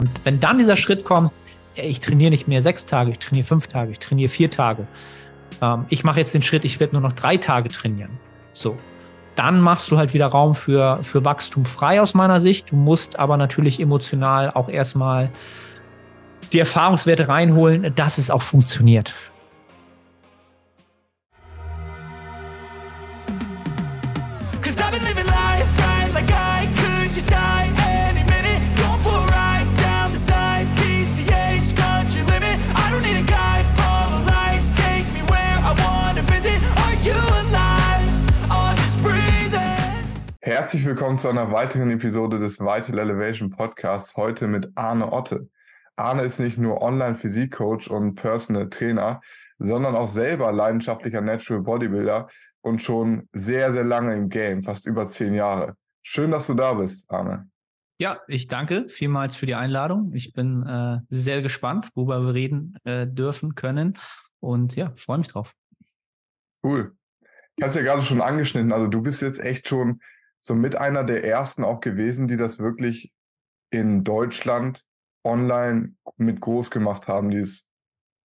Und wenn dann dieser Schritt kommt, ich trainiere nicht mehr sechs Tage, ich trainiere fünf Tage, ich trainiere vier Tage. Ähm, ich mache jetzt den Schritt, ich werde nur noch drei Tage trainieren. So. Dann machst du halt wieder Raum für, für Wachstum frei aus meiner Sicht. Du musst aber natürlich emotional auch erstmal die Erfahrungswerte reinholen, dass es auch funktioniert. Herzlich willkommen zu einer weiteren Episode des Vital Elevation Podcasts. Heute mit Arne Otte. Arne ist nicht nur Online-Physik-Coach und Personal Trainer, sondern auch selber leidenschaftlicher Natural Bodybuilder und schon sehr, sehr lange im Game, fast über zehn Jahre. Schön, dass du da bist, Arne. Ja, ich danke vielmals für die Einladung. Ich bin äh, sehr gespannt, worüber wir reden äh, dürfen können. Und ja, freue mich drauf. Cool. Ich hatte es ja gerade schon angeschnitten. Also du bist jetzt echt schon so mit einer der ersten auch gewesen, die das wirklich in Deutschland online mit groß gemacht haben, dieses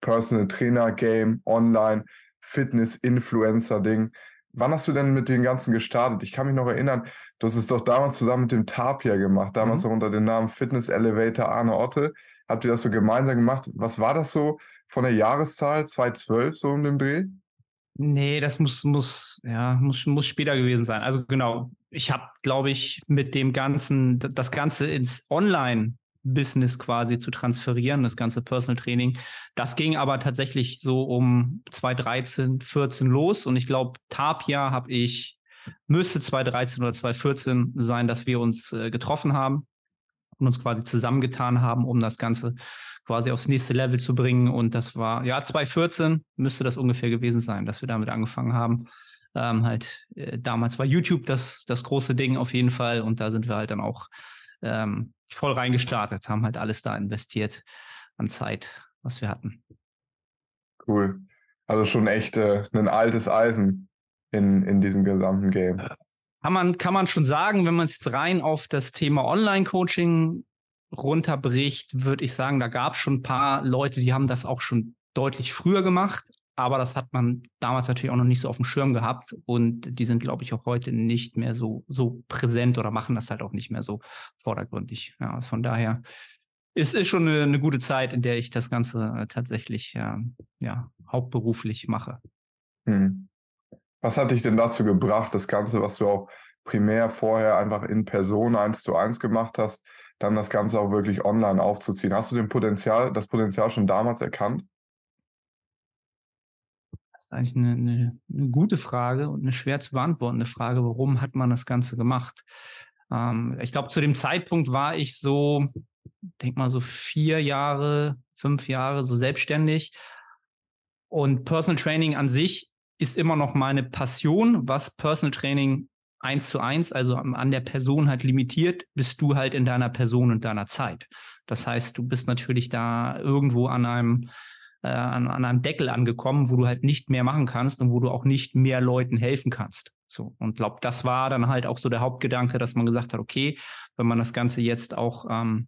Personal Trainer Game, online, Fitness, Influencer Ding. Wann hast du denn mit den ganzen gestartet? Ich kann mich noch erinnern, du hast es doch damals zusammen mit dem Tapia gemacht, damals mhm. auch unter dem Namen Fitness Elevator Arne Otte. Habt ihr das so gemeinsam gemacht? Was war das so von der Jahreszahl 2012 so um den Dreh? Nee, das muss, muss, ja, muss, muss später gewesen sein. Also genau, ich habe, glaube ich, mit dem Ganzen, das Ganze ins Online-Business quasi zu transferieren, das ganze Personal Training. Das ging aber tatsächlich so um 2013, 14 los. Und ich glaube, Tapia habe ich, müsste 2013 oder 2014 sein, dass wir uns äh, getroffen haben und uns quasi zusammengetan haben, um das Ganze quasi aufs nächste Level zu bringen. Und das war, ja, 2014 müsste das ungefähr gewesen sein, dass wir damit angefangen haben. Ähm, halt, äh, damals war YouTube das, das große Ding auf jeden Fall. Und da sind wir halt dann auch ähm, voll reingestartet, haben halt alles da investiert an Zeit, was wir hatten. Cool. Also schon echt äh, ein altes Eisen in, in diesem gesamten Game. Kann man, kann man schon sagen, wenn man es jetzt rein auf das Thema Online-Coaching runterbricht, würde ich sagen, da gab es schon ein paar Leute, die haben das auch schon deutlich früher gemacht, aber das hat man damals natürlich auch noch nicht so auf dem Schirm gehabt und die sind, glaube ich, auch heute nicht mehr so, so präsent oder machen das halt auch nicht mehr so vordergründig. Ja, also von daher ist es schon eine, eine, gute Zeit, in der ich das Ganze äh, tatsächlich ja, ja, hauptberuflich mache. Hm. Was hat dich denn dazu gebracht, das Ganze, was du auch primär vorher einfach in Person eins zu eins gemacht hast, dann das Ganze auch wirklich online aufzuziehen. Hast du den Potenzial, das Potenzial schon damals erkannt? Ist eigentlich eine, eine, eine gute Frage und eine schwer zu beantwortende Frage. Warum hat man das Ganze gemacht? Ähm, ich glaube, zu dem Zeitpunkt war ich so, denk mal so vier Jahre, fünf Jahre so selbstständig. Und Personal Training an sich ist immer noch meine Passion, was Personal Training eins zu eins, also an der Person halt limitiert, bist du halt in deiner Person und deiner Zeit. Das heißt, du bist natürlich da irgendwo an einem äh, an, an einem Deckel angekommen, wo du halt nicht mehr machen kannst und wo du auch nicht mehr Leuten helfen kannst. So und glaube, das war dann halt auch so der Hauptgedanke, dass man gesagt hat, okay, wenn man das Ganze jetzt auch ähm,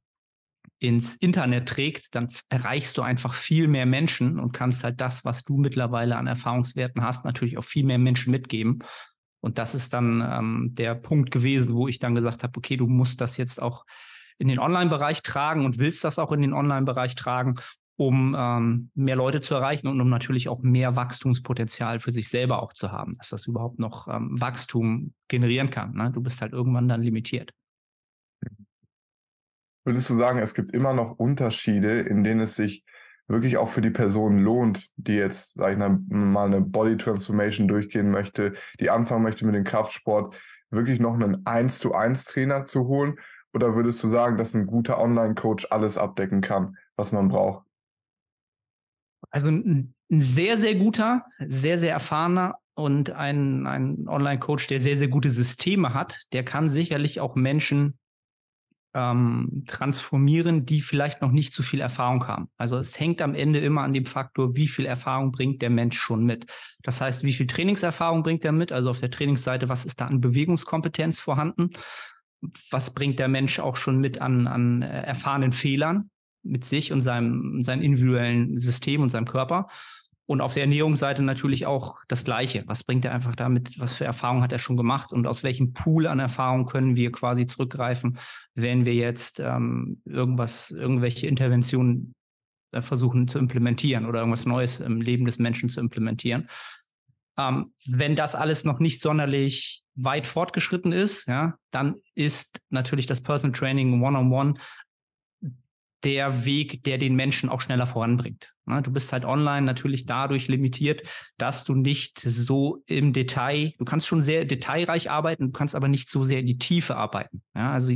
ins Internet trägt, dann erreichst du einfach viel mehr Menschen und kannst halt das, was du mittlerweile an Erfahrungswerten hast, natürlich auch viel mehr Menschen mitgeben. Und das ist dann ähm, der Punkt gewesen, wo ich dann gesagt habe, okay, du musst das jetzt auch in den Online-Bereich tragen und willst das auch in den Online-Bereich tragen, um ähm, mehr Leute zu erreichen und um natürlich auch mehr Wachstumspotenzial für sich selber auch zu haben, dass das überhaupt noch ähm, Wachstum generieren kann. Ne? Du bist halt irgendwann dann limitiert. Würdest du sagen, es gibt immer noch Unterschiede, in denen es sich wirklich auch für die Person lohnt, die jetzt, sag ich mal, eine Body Transformation durchgehen möchte, die anfangen möchte mit dem Kraftsport, wirklich noch einen 1 zu 1 Trainer zu holen? Oder würdest du sagen, dass ein guter Online-Coach alles abdecken kann, was man braucht? Also ein, sehr, sehr guter, sehr, sehr erfahrener und ein, ein Online-Coach, der sehr, sehr gute Systeme hat, der kann sicherlich auch Menschen ähm, transformieren, die vielleicht noch nicht so viel Erfahrung haben. Also es hängt am Ende immer an dem Faktor, wie viel Erfahrung bringt der Mensch schon mit. Das heißt, wie viel Trainingserfahrung bringt er mit? Also auf der Trainingsseite, was ist da an Bewegungskompetenz vorhanden? was bringt der Mensch auch schon mit an, an äh, erfahrenen Fehlern mit sich und seinem, seinem individuellen System und seinem Körper. Und auf der Ernährungsseite natürlich auch das Gleiche. Was bringt er einfach damit? Was für Erfahrungen hat er schon gemacht? Und aus welchem Pool an Erfahrungen können wir quasi zurückgreifen, wenn wir jetzt ähm, irgendwas, irgendwelche Interventionen äh, versuchen zu implementieren oder irgendwas Neues im Leben des Menschen zu implementieren? Ähm, wenn das alles noch nicht sonderlich weit fortgeschritten ist, ja, dann ist natürlich das Personal Training One-on-One -on -one der Weg, der den Menschen auch schneller voranbringt. Ne, du bist halt online natürlich dadurch limitiert, dass du nicht so im Detail, du kannst schon sehr detailreich arbeiten, du kannst aber nicht so sehr in die Tiefe arbeiten. Ja, also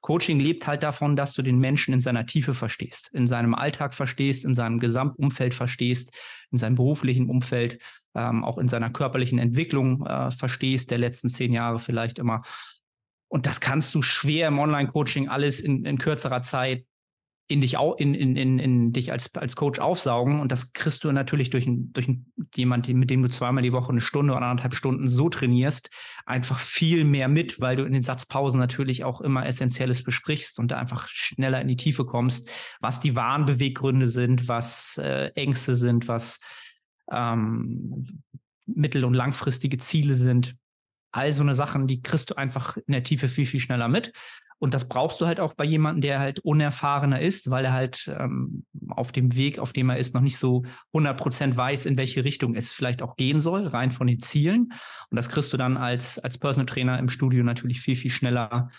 Coaching lebt halt davon, dass du den Menschen in seiner Tiefe verstehst, in seinem Alltag verstehst, in seinem Gesamtumfeld verstehst, in seinem beruflichen Umfeld, ähm, auch in seiner körperlichen Entwicklung äh, verstehst, der letzten zehn Jahre vielleicht immer. Und das kannst du schwer im Online-Coaching alles in, in kürzerer Zeit in dich auch in, in, in, in dich als, als Coach aufsaugen. Und das kriegst du natürlich durch, durch jemanden, mit dem du zweimal die Woche eine Stunde oder anderthalb Stunden so trainierst, einfach viel mehr mit, weil du in den Satzpausen natürlich auch immer Essentielles besprichst und da einfach schneller in die Tiefe kommst, was die wahren Beweggründe sind, was äh, Ängste sind, was ähm, mittel- und langfristige Ziele sind. All so eine Sachen, die kriegst du einfach in der Tiefe viel, viel schneller mit. Und das brauchst du halt auch bei jemandem, der halt unerfahrener ist, weil er halt ähm, auf dem Weg, auf dem er ist, noch nicht so 100 Prozent weiß, in welche Richtung es vielleicht auch gehen soll, rein von den Zielen. Und das kriegst du dann als, als Personal Trainer im Studio natürlich viel, viel schneller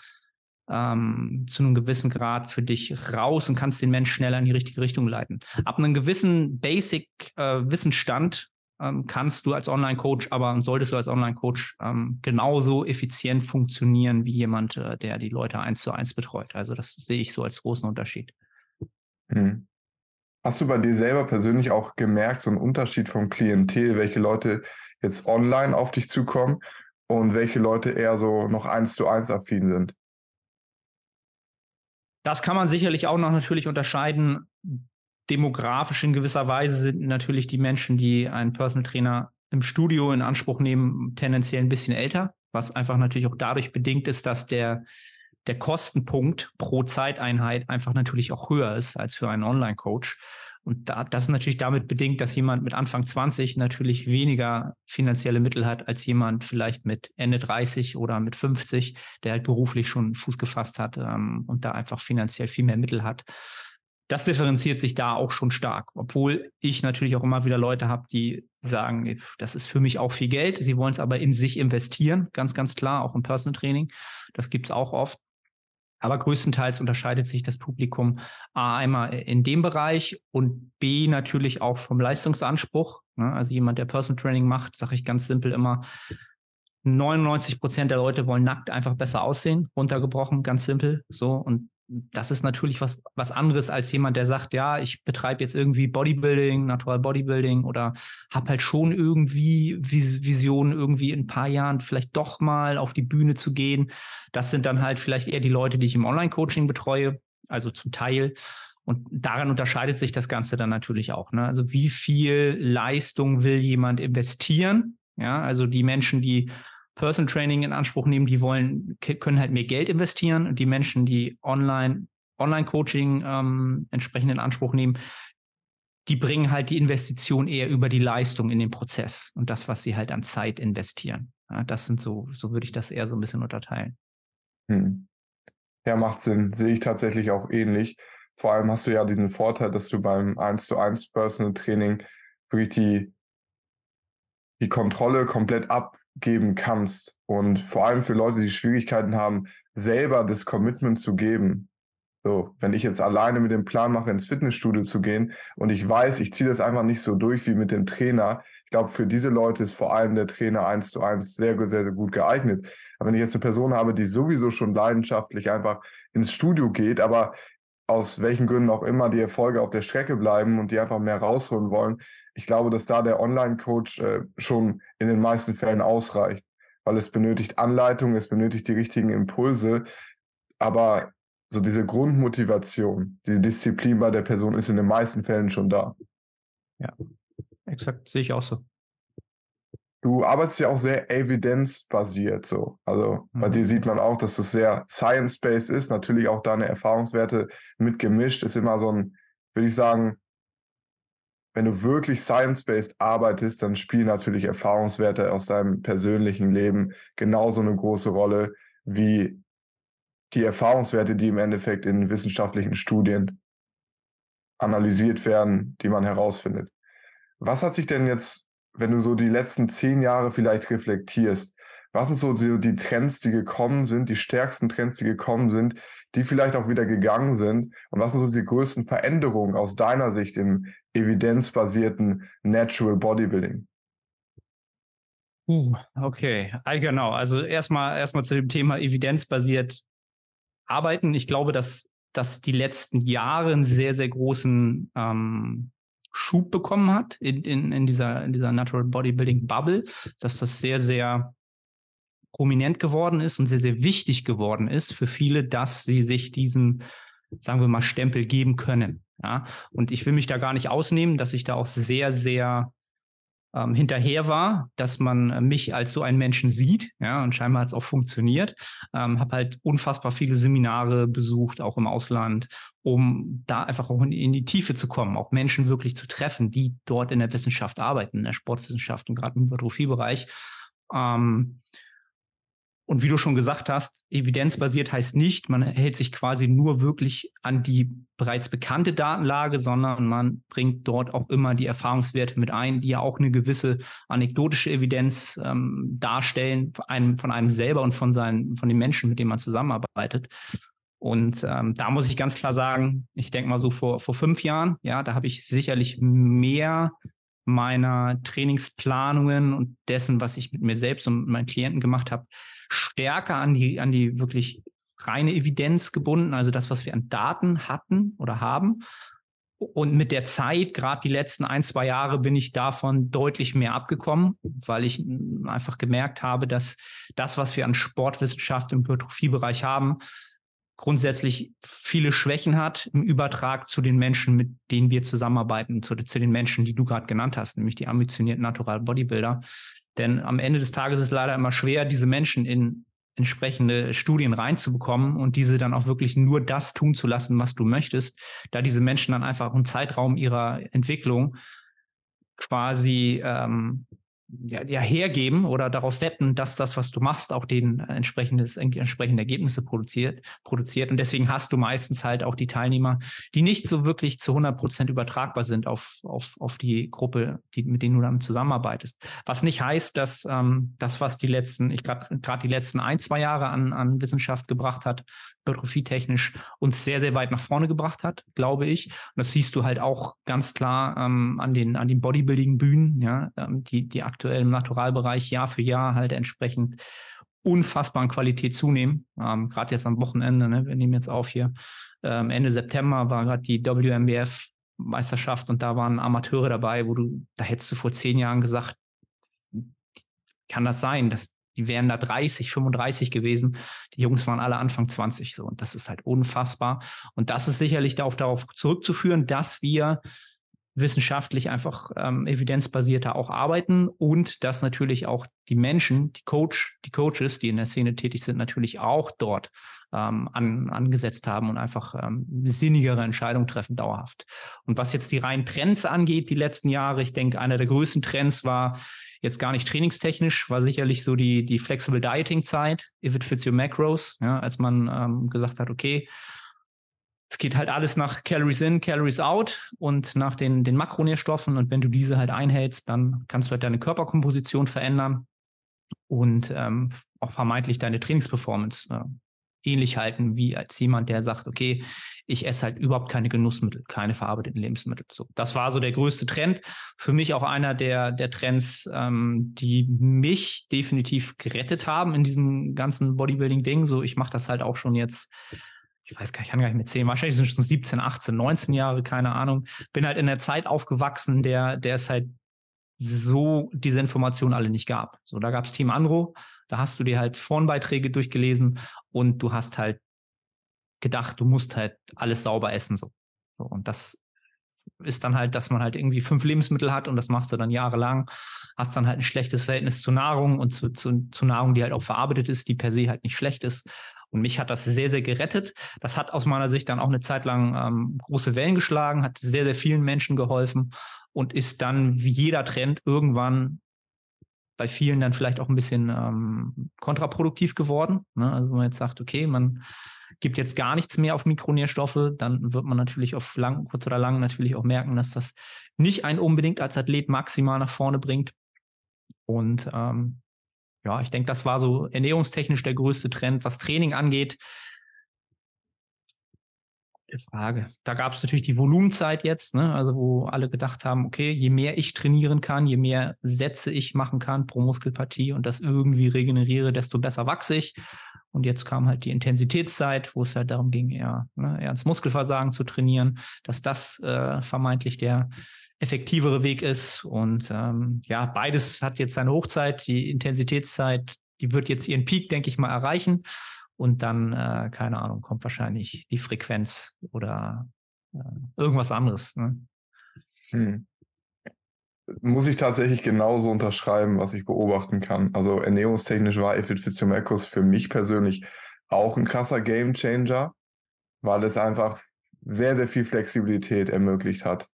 ähm, zu einem gewissen Grad für dich raus und kannst den Mensch schneller in die richtige Richtung leiten. Ab einem gewissen Basic-Wissensstand äh, ähm, kannst du als Online-Coach, aber solltest du als Online-Coach ähm, genauso effizient funktionieren wie jemand, äh, der die Leute eins zu eins betreut. Also das sehe ich so als großen Unterschied. Hm. Hast du bei dir selber persönlich auch gemerkt, so einen Unterschied vom Klientel, welche Leute jetzt online auf dich zukommen und welche Leute eher so noch eins zu eins affin sind? Das kann man sicherlich auch noch natürlich unterscheiden demografisch in gewisser Weise sind natürlich die Menschen, die einen Personal Trainer im Studio in Anspruch nehmen, tendenziell ein bisschen älter, was einfach natürlich auch dadurch bedingt ist, dass der, der Kostenpunkt pro Zeiteinheit einfach natürlich auch höher ist als für einen Online-Coach. Und da, das ist natürlich damit bedingt, dass jemand mit Anfang 20 natürlich weniger finanzielle Mittel hat als jemand vielleicht mit Ende 30 oder mit 50, der halt beruflich schon Fuß gefasst hat ähm, und da einfach finanziell viel mehr Mittel hat das differenziert sich da auch schon stark. Obwohl ich natürlich auch immer wieder Leute habe, die sagen, das ist für mich auch viel Geld. Sie wollen es aber in sich investieren, ganz, ganz klar, auch im Personal Training. Das gibt es auch oft. Aber größtenteils unterscheidet sich das Publikum A einmal in dem Bereich und B natürlich auch vom Leistungsanspruch. Ne? Also jemand, der Personal Training macht, sage ich ganz simpel immer, 99 Prozent der Leute wollen nackt einfach besser aussehen, runtergebrochen, ganz simpel. So. Und das ist natürlich was, was anderes als jemand, der sagt, ja, ich betreibe jetzt irgendwie Bodybuilding, Natural Bodybuilding oder habe halt schon irgendwie Visionen, irgendwie in ein paar Jahren vielleicht doch mal auf die Bühne zu gehen. Das sind dann halt vielleicht eher die Leute, die ich im Online-Coaching betreue, also zum Teil. Und daran unterscheidet sich das Ganze dann natürlich auch. Ne? Also wie viel Leistung will jemand investieren? Ja, also die Menschen, die Person Training in Anspruch nehmen, die wollen, können halt mehr Geld investieren. Und die Menschen, die online, Online-Coaching ähm, entsprechend in Anspruch nehmen, die bringen halt die Investition eher über die Leistung in den Prozess und das, was sie halt an Zeit investieren. Ja, das sind so, so würde ich das eher so ein bisschen unterteilen. Hm. Ja, macht Sinn. Sehe ich tatsächlich auch ähnlich. Vor allem hast du ja diesen Vorteil, dass du beim 1 zu 1 Personal Training wirklich die, die Kontrolle komplett ab, geben kannst. Und vor allem für Leute, die Schwierigkeiten haben, selber das Commitment zu geben. So, wenn ich jetzt alleine mit dem Plan mache, ins Fitnessstudio zu gehen und ich weiß, ich ziehe das einfach nicht so durch wie mit dem Trainer. Ich glaube, für diese Leute ist vor allem der Trainer eins zu eins sehr, sehr, sehr gut geeignet. Aber wenn ich jetzt eine Person habe, die sowieso schon leidenschaftlich einfach ins Studio geht, aber aus welchen Gründen auch immer die Erfolge auf der Strecke bleiben und die einfach mehr rausholen wollen, ich glaube, dass da der Online-Coach äh, schon in den meisten Fällen ausreicht, weil es benötigt Anleitung, es benötigt die richtigen Impulse, aber so diese Grundmotivation, diese Disziplin bei der Person ist in den meisten Fällen schon da. Ja, exakt, sehe ich auch so. du arbeitest ja auch sehr evidenzbasiert so. Also mhm. bei dir sieht man auch, dass es sehr science-based ist. Natürlich auch deine Erfahrungswerte mitgemischt. Ist immer so ein, würde ich sagen, wenn du wirklich science-based arbeitest, dann spielen natürlich Erfahrungswerte aus deinem persönlichen Leben genauso eine große Rolle wie die Erfahrungswerte, die im Endeffekt in wissenschaftlichen Studien analysiert werden, die man herausfindet. Was hat sich denn jetzt, wenn du so die letzten zehn Jahre vielleicht reflektierst, was sind so die Trends, die gekommen sind, die stärksten Trends, die gekommen sind, die vielleicht auch wieder gegangen sind? Und was sind so die größten Veränderungen aus deiner Sicht im evidenzbasierten Natural Bodybuilding? Uh, okay, genau. Also erstmal erstmal zu dem Thema evidenzbasiert arbeiten. Ich glaube, dass, dass die letzten Jahre einen sehr, sehr großen ähm, Schub bekommen hat in, in, in, dieser, in dieser Natural Bodybuilding Bubble, dass das sehr, sehr prominent geworden ist und sehr, sehr wichtig geworden ist für viele, dass sie sich diesen, sagen wir mal, Stempel geben können. Ja, und ich will mich da gar nicht ausnehmen, dass ich da auch sehr, sehr ähm, hinterher war, dass man mich als so einen Menschen sieht. Ja, und scheinbar hat es auch funktioniert. Ähm, habe halt unfassbar viele Seminare besucht, auch im Ausland, um da einfach auch in, in, die Tiefe zu kommen, auch Menschen wirklich zu treffen, die dort in der Wissenschaft arbeiten, in der Sportwissenschaft und gerade im Hypertrophiebereich. Ähm, und wie du schon gesagt hast, evidenzbasiert heißt nicht, man hält sich quasi nur wirklich an die bereits bekannte Datenlage, sondern man bringt dort auch immer die Erfahrungswerte mit ein, die ja auch eine gewisse anekdotische Evidenz ähm, darstellen, von einem, von einem selber und von, seinen, von den Menschen, mit denen man zusammenarbeitet. Und ähm, da muss ich ganz klar sagen, ich denke mal so vor, vor fünf Jahren, ja, da habe ich sicherlich mehr meiner Trainingsplanungen und dessen, was ich mit mir selbst und meinen Klienten gemacht habe, stärker an die, an die wirklich reine Evidenz gebunden, also das, was wir an Daten hatten oder haben. Und mit der Zeit, gerade die letzten ein, zwei Jahre, bin ich davon deutlich mehr abgekommen, weil ich einfach gemerkt habe, dass das, was wir an Sportwissenschaft im Hypertrophiebereich haben, grundsätzlich viele Schwächen hat im Übertrag zu den Menschen, mit denen wir zusammenarbeiten, zu, zu den Menschen, die du gerade genannt hast, nämlich die ambitionierten Natural Bodybuilder. Denn am Ende des Tages ist leider immer schwer, diese Menschen in entsprechende Studien reinzubekommen und diese dann auch wirklich nur das tun zu lassen, was du möchtest, da diese Menschen dann einfach im Zeitraum ihrer Entwicklung quasi ähm, ja, ja, hergeben oder darauf wetten, dass das, was du machst, auch den entsprechendes, entsprechende Ergebnisse produziert, produziert. Und deswegen hast du meistens halt auch die Teilnehmer, die nicht so wirklich zu 100 Prozent übertragbar sind auf, auf, auf die Gruppe, die, mit denen du dann zusammenarbeitest. Was nicht heißt, dass ähm, das, was die letzten, ich glaube, gerade die letzten ein, zwei Jahre an, an Wissenschaft gebracht hat, hypertrophietechnisch uns sehr, sehr weit nach vorne gebracht hat, glaube ich. Und das siehst du halt auch ganz klar ähm, an den, an den Bodybuilding-Bühnen, ja, ähm, die, die aktuell im Naturalbereich Jahr für Jahr halt entsprechend unfassbaren Qualität zunehmen. Ähm, gerade jetzt am Wochenende, ne, wir nehmen jetzt auf hier, ähm, Ende September war gerade die WMBF Meisterschaft und da waren Amateure dabei, wo du, da hättest du vor zehn Jahren gesagt, kann das sein, dass die wären da 30, 35 gewesen. Die Jungs waren alle Anfang 20 so. Und das ist halt unfassbar. Und das ist sicherlich darauf, darauf zurückzuführen, dass wir wissenschaftlich einfach ähm, evidenzbasierter auch arbeiten und dass natürlich auch die Menschen, die Coach, die Coaches, die in der Szene tätig sind, natürlich auch dort ähm, an, angesetzt haben und einfach ähm, sinnigere Entscheidungen treffen dauerhaft. Und was jetzt die reinen Trends angeht, die letzten Jahre, ich denke, einer der größten Trends war jetzt gar nicht trainingstechnisch, war sicherlich so die, die Flexible Dieting Zeit, if it fits your macros, ja, als man ähm, gesagt hat, okay, es geht halt alles nach Calories in, Calories out und nach den, den Makronährstoffen. Und wenn du diese halt einhältst, dann kannst du halt deine Körperkomposition verändern und ähm, auch vermeintlich deine Trainingsperformance äh, ähnlich halten wie als jemand, der sagt, okay, ich esse halt überhaupt keine Genussmittel, keine verarbeiteten Lebensmittel. So, das war so der größte Trend. Für mich auch einer der, der Trends, ähm, die mich definitiv gerettet haben in diesem ganzen Bodybuilding-Ding. So, ich mache das halt auch schon jetzt ich weiß gar nicht, ich kann gar nicht mehr zählen, wahrscheinlich sind es schon 17, 18, 19 Jahre, keine Ahnung. Bin halt in der Zeit aufgewachsen, der, der es halt so diese Informationen alle nicht gab. So, da gab es Team Andro, da hast du dir halt Forenbeiträge durchgelesen und du hast halt gedacht, du musst halt alles sauber essen. So. so und das ist dann halt, dass man halt irgendwie fünf Lebensmittel hat und das machst du dann jahrelang, hast dann halt ein schlechtes Verhältnis zu Nahrung und zu, zu, zu Nahrung, die halt auch verarbeitet ist, die per se halt nicht schlecht ist. Und mich hat das sehr, sehr gerettet. Das hat aus meiner Sicht dann auch eine Zeit lang ähm, große Wellen geschlagen, hat sehr, sehr vielen Menschen geholfen und ist dann wie jeder Trend irgendwann bei vielen dann vielleicht auch ein bisschen ähm, kontraproduktiv geworden. Ne? Also wenn man jetzt sagt, okay, man gibt jetzt gar nichts mehr auf Mikronährstoffe, dann wird man natürlich auf lang, kurz oder lang natürlich auch merken, dass das nicht einen unbedingt als Athlet maximal nach vorne bringt. Und ähm, ja, ich denke, das war so ernährungstechnisch der größte Trend. Was Training angeht, Frage. Da gab es natürlich die Volumenzeit jetzt, ne? also wo alle gedacht haben, okay, je mehr ich trainieren kann, je mehr Sätze ich machen kann pro Muskelpartie und das irgendwie regeneriere, desto besser wachse ich. Und jetzt kam halt die Intensitätszeit, wo es halt darum ging, eher, ne, eher ins Muskelversagen zu trainieren, dass das äh, vermeintlich der effektivere Weg ist. Und ähm, ja, beides hat jetzt seine Hochzeit. Die Intensitätszeit, die wird jetzt ihren Peak, denke ich mal, erreichen. Und dann, äh, keine Ahnung, kommt wahrscheinlich die Frequenz oder äh, irgendwas anderes. Ne? Hm. Muss ich tatsächlich genauso unterschreiben, was ich beobachten kann. Also ernährungstechnisch war Efit Physiomechos für mich persönlich auch ein krasser Gamechanger, weil es einfach sehr, sehr viel Flexibilität ermöglicht hat.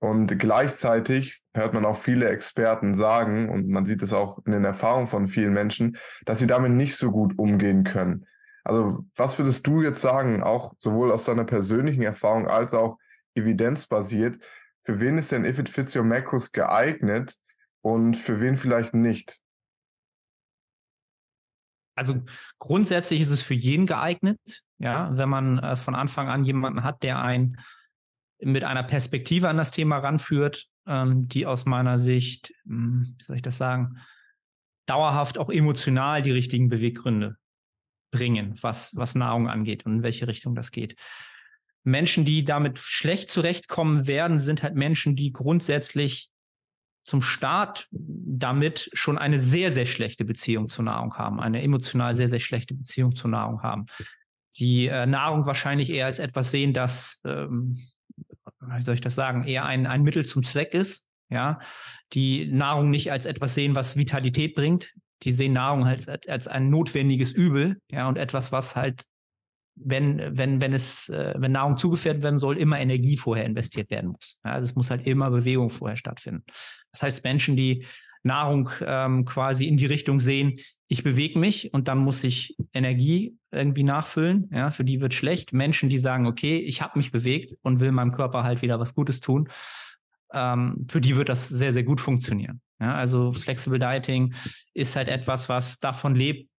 Und gleichzeitig hört man auch viele Experten sagen, und man sieht es auch in den Erfahrungen von vielen Menschen, dass sie damit nicht so gut umgehen können. Also was würdest du jetzt sagen, auch sowohl aus deiner persönlichen Erfahrung als auch evidenzbasiert, für wen ist denn Ifit Physiomachus geeignet und für wen vielleicht nicht? Also grundsätzlich ist es für jeden geeignet, ja, wenn man äh, von Anfang an jemanden hat, der ein mit einer Perspektive an das Thema ranführt, ähm, die aus meiner Sicht, hm, wie soll ich das sagen, dauerhaft auch emotional die richtigen Beweggründe bringen, was, was Nahrung angeht und in welche Richtung das geht. Menschen, die damit schlecht zurechtkommen werden, sind halt Menschen, die grundsätzlich zum Start damit schon eine sehr, sehr schlechte Beziehung zur Nahrung haben, eine emotional sehr, sehr schlechte Beziehung zur Nahrung haben. Die äh, Nahrung wahrscheinlich eher als etwas sehen, das ähm, wie soll ich das sagen, eher ein, ein Mittel zum Zweck ist. Ja, die Nahrung nicht als etwas sehen, was Vitalität bringt. Die sehen Nahrung als, als ein notwendiges Übel, ja, und etwas, was halt, wenn, wenn, wenn es, äh, wenn Nahrung zugeführt werden soll, immer Energie vorher investiert werden muss. Ja, also es muss halt immer Bewegung vorher stattfinden. Das heißt, Menschen, die Nahrung ähm, quasi in die Richtung sehen, ich bewege mich und dann muss ich Energie irgendwie nachfüllen. Ja, für die wird schlecht. Menschen, die sagen, okay, ich habe mich bewegt und will meinem Körper halt wieder was Gutes tun, ähm, für die wird das sehr, sehr gut funktionieren. Ja, also Flexible Dieting ist halt etwas, was davon lebt,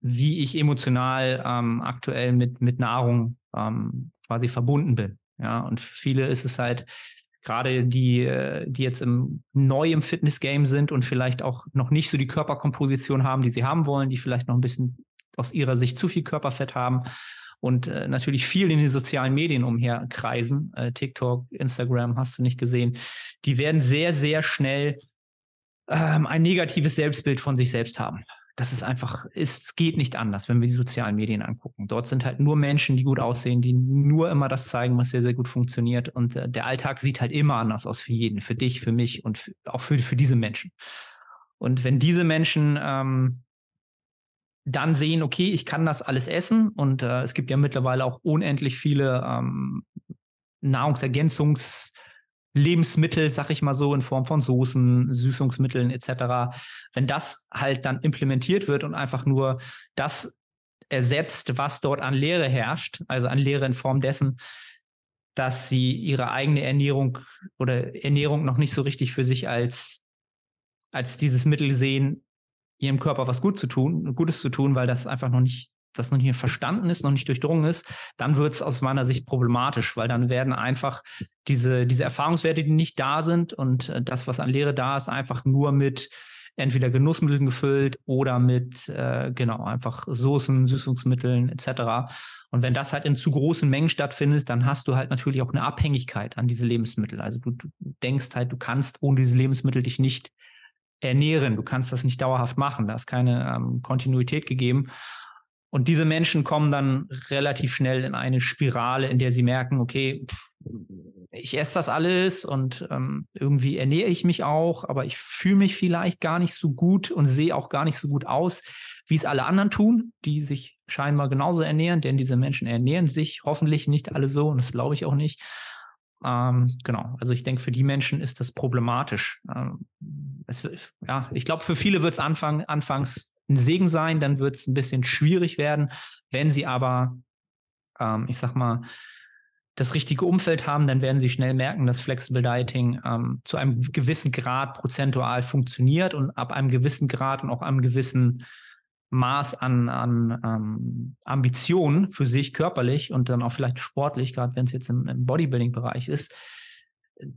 wie ich emotional ähm, aktuell mit, mit Nahrung ähm, quasi verbunden bin. Ja, und für viele ist es halt gerade die, äh, die jetzt im, neu im Fitness-Game sind und vielleicht auch noch nicht so die Körperkomposition haben, die sie haben wollen, die vielleicht noch ein bisschen aus ihrer Sicht zu viel Körperfett haben und äh, natürlich viel in den sozialen Medien umherkreisen, äh, TikTok, Instagram, hast du nicht gesehen, die werden sehr, sehr schnell ähm, ein negatives Selbstbild von sich selbst haben das ist einfach, es geht nicht anders, wenn wir die sozialen Medien angucken. Dort sind halt nur Menschen, die gut aussehen, die nur immer das zeigen, was sehr, sehr gut funktioniert. Und äh, der Alltag sieht halt immer anders aus für jeden, für dich, für mich und für, auch für, für diese Menschen. Und wenn diese Menschen ähm, dann sehen, okay, ich kann das alles essen und äh, es gibt ja mittlerweile auch unendlich viele ähm, Nahrungsergänzungs- Lebensmittel, sag ich mal so, in Form von Soßen, Süßungsmitteln etc., wenn das halt dann implementiert wird und einfach nur das ersetzt, was dort an Lehre herrscht, also an Lehre in Form dessen, dass sie ihre eigene Ernährung oder Ernährung noch nicht so richtig für sich als, als dieses Mittel sehen, ihrem Körper was gut zu tun, Gutes zu tun, weil das einfach noch nicht das noch nicht verstanden ist, noch nicht durchdrungen ist, dann wird es aus meiner Sicht problematisch, weil dann werden einfach diese, diese Erfahrungswerte, die nicht da sind und äh, das, was an Lehre da ist, einfach nur mit entweder Genussmitteln gefüllt oder mit, äh, genau, einfach Soßen, Süßungsmitteln etc. Und wenn das halt in zu großen Mengen stattfindet, dann hast du halt natürlich auch eine Abhängigkeit an diese Lebensmittel. Also du, du denkst halt, du kannst ohne diese Lebensmittel dich nicht ernähren. Du kannst das nicht dauerhaft machen. Da ist keine ähm, Kontinuität gegeben. Und diese Menschen kommen dann relativ schnell in eine Spirale, in der sie merken, okay, ich esse das alles und ähm, irgendwie ernähre ich mich auch, aber ich fühle mich vielleicht gar nicht so gut und sehe auch gar nicht so gut aus, wie es alle anderen tun, die sich scheinbar genauso ernähren, denn diese Menschen ernähren sich hoffentlich nicht alle so und das glaube ich auch nicht. Ähm, genau, also ich denke, für die Menschen ist das problematisch. Ähm, es, ja, ich glaube, für viele wird es Anfang, anfangs ein Segen sein, dann wird es ein bisschen schwierig werden. Wenn sie aber, ähm, ich sag mal, das richtige Umfeld haben, dann werden sie schnell merken, dass Flexible Dieting ähm, zu einem gewissen Grad prozentual funktioniert und ab einem gewissen Grad und auch einem gewissen Maß an, an ähm, Ambitionen für sich körperlich und dann auch vielleicht sportlich, gerade wenn es jetzt im, im Bodybuilding-Bereich ist, äh,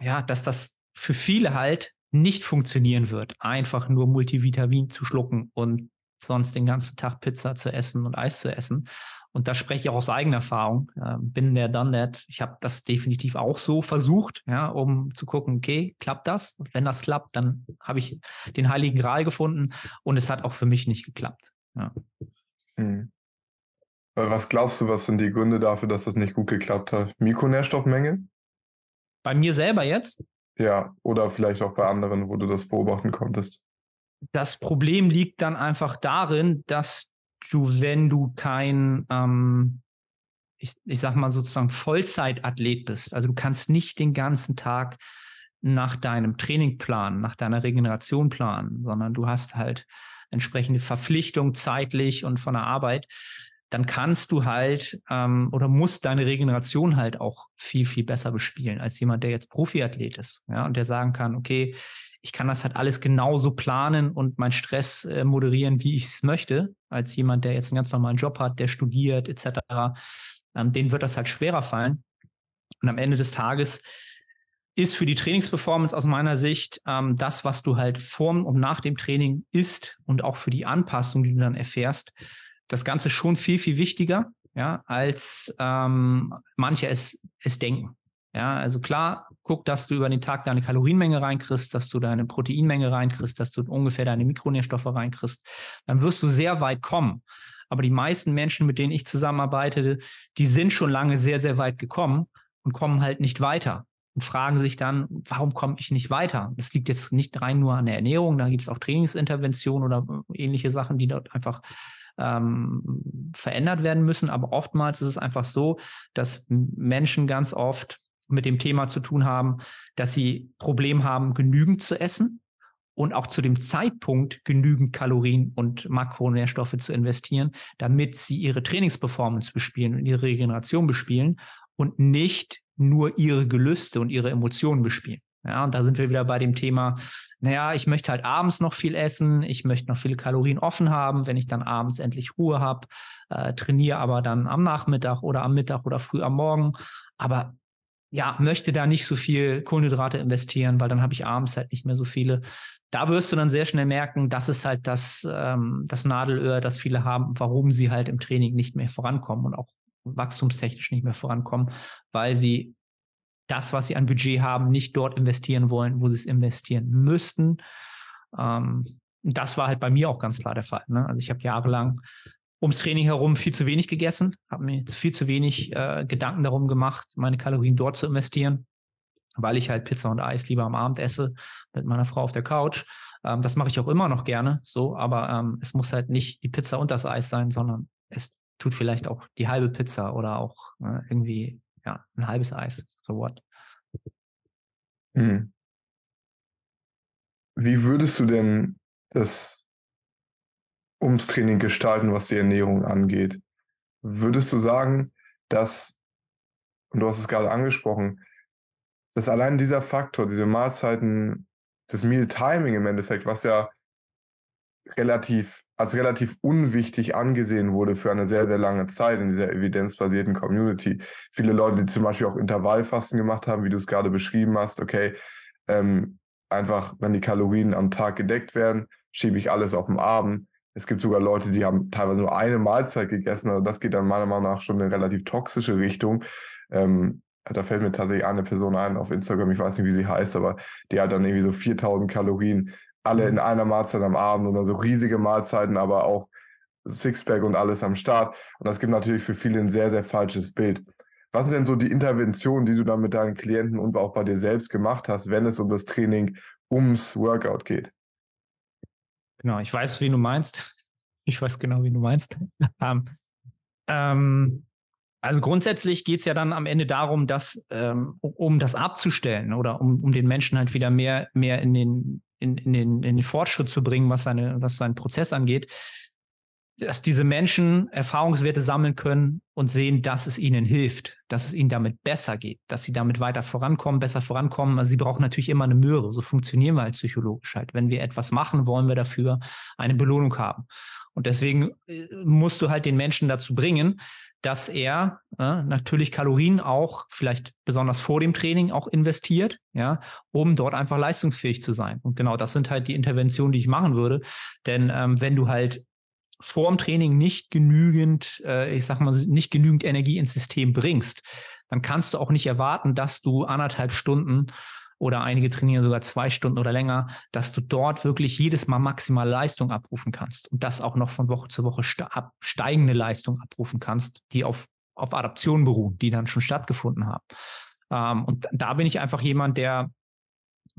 ja, dass das für viele halt nicht funktionieren wird, einfach nur Multivitamin zu schlucken und sonst den ganzen Tag Pizza zu essen und Eis zu essen. Und da spreche ich auch aus eigener Erfahrung. Äh, bin der done that. Ich habe das definitiv auch so versucht, ja, um zu gucken, okay, klappt das? wenn das klappt, dann habe ich den Heiligen Gral gefunden und es hat auch für mich nicht geklappt. Ja. Hm. Was glaubst du, was sind die Gründe dafür, dass das nicht gut geklappt hat? Mikronährstoffmenge? Bei mir selber jetzt? Ja, oder vielleicht auch bei anderen, wo du das beobachten konntest. Das Problem liegt dann einfach darin, dass du, wenn du kein, ähm, ich, ich sag mal sozusagen Vollzeitathlet bist, also du kannst nicht den ganzen Tag nach deinem Training planen, nach deiner Regeneration planen, sondern du hast halt entsprechende Verpflichtung zeitlich und von der Arbeit, dann kannst du halt ähm, oder musst deine Regeneration halt auch viel, viel besser bespielen als jemand, der jetzt Profiathlet ist. Ja, und der sagen kann, okay, ich kann das halt alles genauso planen und meinen Stress äh, moderieren, wie ich es möchte, als jemand, der jetzt einen ganz normalen Job hat, der studiert, etc. Ähm, denen wird das halt schwerer fallen. Und am Ende des Tages ist für die Trainingsperformance aus meiner Sicht ähm, das, was du halt vor und nach dem Training isst und auch für die Anpassung, die du dann erfährst, das Ganze schon viel, viel wichtiger, ja, als ähm, manche es, es denken. Ja, also klar, guck, dass du über den Tag deine Kalorienmenge reinkriegst, dass du deine Proteinmenge reinkriegst, dass du ungefähr deine Mikronährstoffe reinkriegst. Dann wirst du sehr weit kommen. Aber die meisten Menschen, mit denen ich zusammenarbeite, die sind schon lange sehr, sehr weit gekommen und kommen halt nicht weiter und fragen sich dann, warum komme ich nicht weiter? Das liegt jetzt nicht rein nur an der Ernährung, da gibt es auch Trainingsinterventionen oder ähnliche Sachen, die dort einfach ähm, verändert werden müssen. Aber oftmals ist es einfach so, dass Menschen ganz oft mit dem Thema zu tun haben, dass sie Problem haben, genügend zu essen und auch zu dem Zeitpunkt genügend Kalorien und Makronährstoffe zu investieren, damit sie ihre Trainingsperformance bespielen und ihre Regeneration bespielen und nicht nur ihre Gelüste und ihre Emotionen bespielen. Ja, und da sind wir wieder bei dem Thema, naja, ich möchte halt abends noch viel essen, ich möchte noch viele Kalorien offen haben, wenn ich dann abends endlich Ruhe habe, äh, trainiere aber dann am Nachmittag oder am Mittag oder früh am Morgen. Aber ja, möchte da nicht so viel Kohlenhydrate investieren, weil dann habe ich abends halt nicht mehr so viele. Da wirst du dann sehr schnell merken, das ist halt das, ähm, das Nadelöhr, das viele haben, warum sie halt im Training nicht mehr vorankommen und auch wachstumstechnisch nicht mehr vorankommen, weil sie das, was sie an Budget haben, nicht dort investieren wollen, wo sie es investieren müssten. Ähm, das war halt bei mir auch ganz klar der Fall. Ne? Also ich habe jahrelang ums Training herum viel zu wenig gegessen, habe mir viel zu wenig äh, Gedanken darum gemacht, meine Kalorien dort zu investieren, weil ich halt Pizza und Eis lieber am Abend esse mit meiner Frau auf der Couch. Ähm, das mache ich auch immer noch gerne, so, aber ähm, es muss halt nicht die Pizza und das Eis sein, sondern es tut vielleicht auch die halbe Pizza oder auch äh, irgendwie ja ein halbes Eis, so what. Hm. Wie würdest du denn das ums Training gestalten, was die Ernährung angeht. Würdest du sagen, dass, und du hast es gerade angesprochen, dass allein dieser Faktor, diese Mahlzeiten, das Meal Timing im Endeffekt, was ja relativ als relativ unwichtig angesehen wurde für eine sehr, sehr lange Zeit in dieser evidenzbasierten Community. Viele Leute, die zum Beispiel auch Intervallfasten gemacht haben, wie du es gerade beschrieben hast, okay, ähm, einfach, wenn die Kalorien am Tag gedeckt werden, schiebe ich alles auf den Abend. Es gibt sogar Leute, die haben teilweise nur eine Mahlzeit gegessen. Also das geht dann meiner Meinung nach schon in eine relativ toxische Richtung. Ähm, da fällt mir tatsächlich eine Person ein auf Instagram, ich weiß nicht, wie sie heißt, aber die hat dann irgendwie so 4000 Kalorien, alle in einer Mahlzeit am Abend oder so riesige Mahlzeiten, aber auch Sixpack und alles am Start. Und das gibt natürlich für viele ein sehr, sehr falsches Bild. Was sind denn so die Interventionen, die du dann mit deinen Klienten und auch bei dir selbst gemacht hast, wenn es um das Training, ums Workout geht? Genau, ich weiß, wie du meinst. Ich weiß genau, wie du meinst. ähm, ähm, also grundsätzlich geht es ja dann am Ende darum, dass, ähm, um das abzustellen oder um, um den Menschen halt wieder mehr, mehr in den, in, in, den, in den Fortschritt zu bringen, was, seine, was seinen Prozess angeht, dass diese Menschen Erfahrungswerte sammeln können und sehen, dass es ihnen hilft, dass es ihnen damit besser geht, dass sie damit weiter vorankommen, besser vorankommen. Also sie brauchen natürlich immer eine Möhre. So funktionieren wir halt psychologisch halt. Wenn wir etwas machen, wollen wir dafür eine Belohnung haben. Und deswegen äh, musst du halt den Menschen dazu bringen, dass er äh, natürlich Kalorien auch vielleicht besonders vor dem Training auch investiert, ja, um dort einfach leistungsfähig zu sein. Und genau das sind halt die Interventionen, die ich machen würde. Denn ähm, wenn du halt vor dem Training nicht genügend, äh, ich sag mal, nicht genügend Energie ins System bringst, dann kannst du auch nicht erwarten, dass du anderthalb Stunden oder einige trainieren sogar zwei Stunden oder länger, dass du dort wirklich jedes Mal maximal Leistung abrufen kannst und das auch noch von Woche zu Woche steigende Leistung abrufen kannst, die auf, auf Adaptionen beruhen, die dann schon stattgefunden haben. Ähm, und da bin ich einfach jemand, der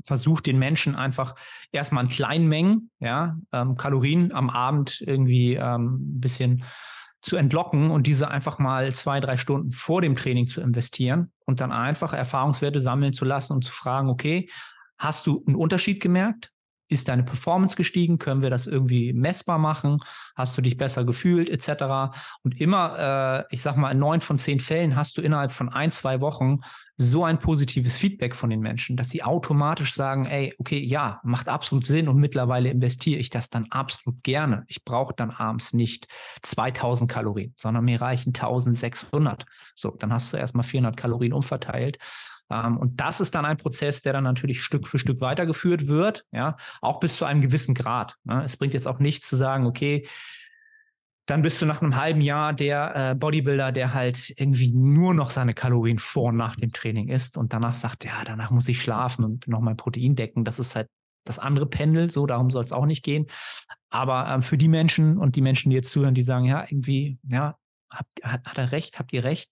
versucht den Menschen einfach erstmal in kleinen Mengen, ja, ähm, Kalorien am Abend irgendwie ähm, ein bisschen zu entlocken und diese einfach mal zwei, drei Stunden vor dem Training zu investieren und dann einfach Erfahrungswerte sammeln zu lassen und zu fragen, okay, hast du einen Unterschied gemerkt? Ist deine Performance gestiegen? Können wir das irgendwie messbar machen? Hast du dich besser gefühlt, etc.? Und immer, äh, ich sag mal, in neun von zehn Fällen hast du innerhalb von ein, zwei Wochen so ein positives Feedback von den Menschen, dass sie automatisch sagen, ey, okay, ja, macht absolut Sinn und mittlerweile investiere ich das dann absolut gerne. Ich brauche dann abends nicht 2000 Kalorien, sondern mir reichen 1600. So, dann hast du erstmal 400 Kalorien umverteilt ähm, und das ist dann ein Prozess, der dann natürlich Stück für Stück weitergeführt wird, ja, auch bis zu einem gewissen Grad. Ne? Es bringt jetzt auch nichts zu sagen, okay, dann bist du nach einem halben Jahr der äh, Bodybuilder, der halt irgendwie nur noch seine Kalorien vor und nach dem Training isst und danach sagt, ja, danach muss ich schlafen und noch mein Protein decken. Das ist halt das andere Pendel, so darum soll es auch nicht gehen. Aber ähm, für die Menschen und die Menschen, die jetzt zuhören, die sagen, ja, irgendwie, ja, hat, hat, hat er recht, habt ihr recht?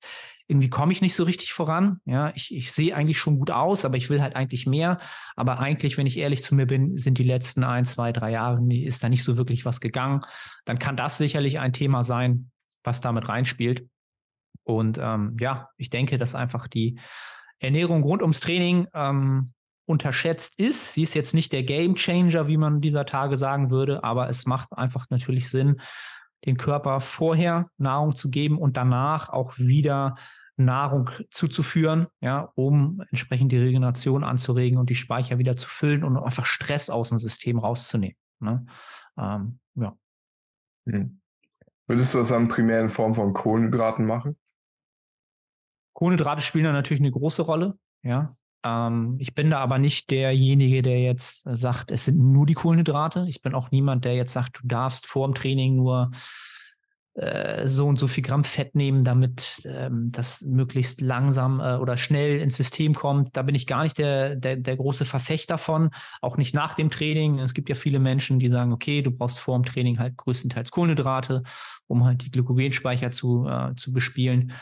Irgendwie komme ich nicht so richtig voran. Ja, ich, ich sehe eigentlich schon gut aus, aber ich will halt eigentlich mehr. Aber eigentlich, wenn ich ehrlich zu mir bin, sind die letzten ein, zwei, drei Jahre, ist da nicht so wirklich was gegangen. Dann kann das sicherlich ein Thema sein, was damit reinspielt. Und ähm, ja, ich denke, dass einfach die Ernährung rund ums Training ähm, unterschätzt ist. Sie ist jetzt nicht der Game Changer, wie man dieser Tage sagen würde, aber es macht einfach natürlich Sinn, den Körper vorher Nahrung zu geben und danach auch wieder Nahrung zuzuführen, ja, um entsprechend die Regeneration anzuregen und die Speicher wieder zu füllen und einfach Stress aus dem System rauszunehmen. Ne? Ähm, ja. Hm. Würdest du das dann primär in Form von Kohlenhydraten machen? Kohlenhydrate spielen da natürlich eine große Rolle, ja. Ähm, ich bin da aber nicht derjenige, der jetzt sagt, es sind nur die Kohlenhydrate. Ich bin auch niemand, der jetzt sagt, du darfst vor dem Training nur äh, so und so viel Gramm Fett nehmen, damit ähm, das möglichst langsam äh, oder schnell ins System kommt. Da bin ich gar nicht der, der, der große Verfechter von, auch nicht nach dem Training. Es gibt ja viele Menschen, die sagen, okay, du brauchst vor dem Training halt größtenteils Kohlenhydrate, um halt die Glykogenspeicher zu, äh, zu bespielen.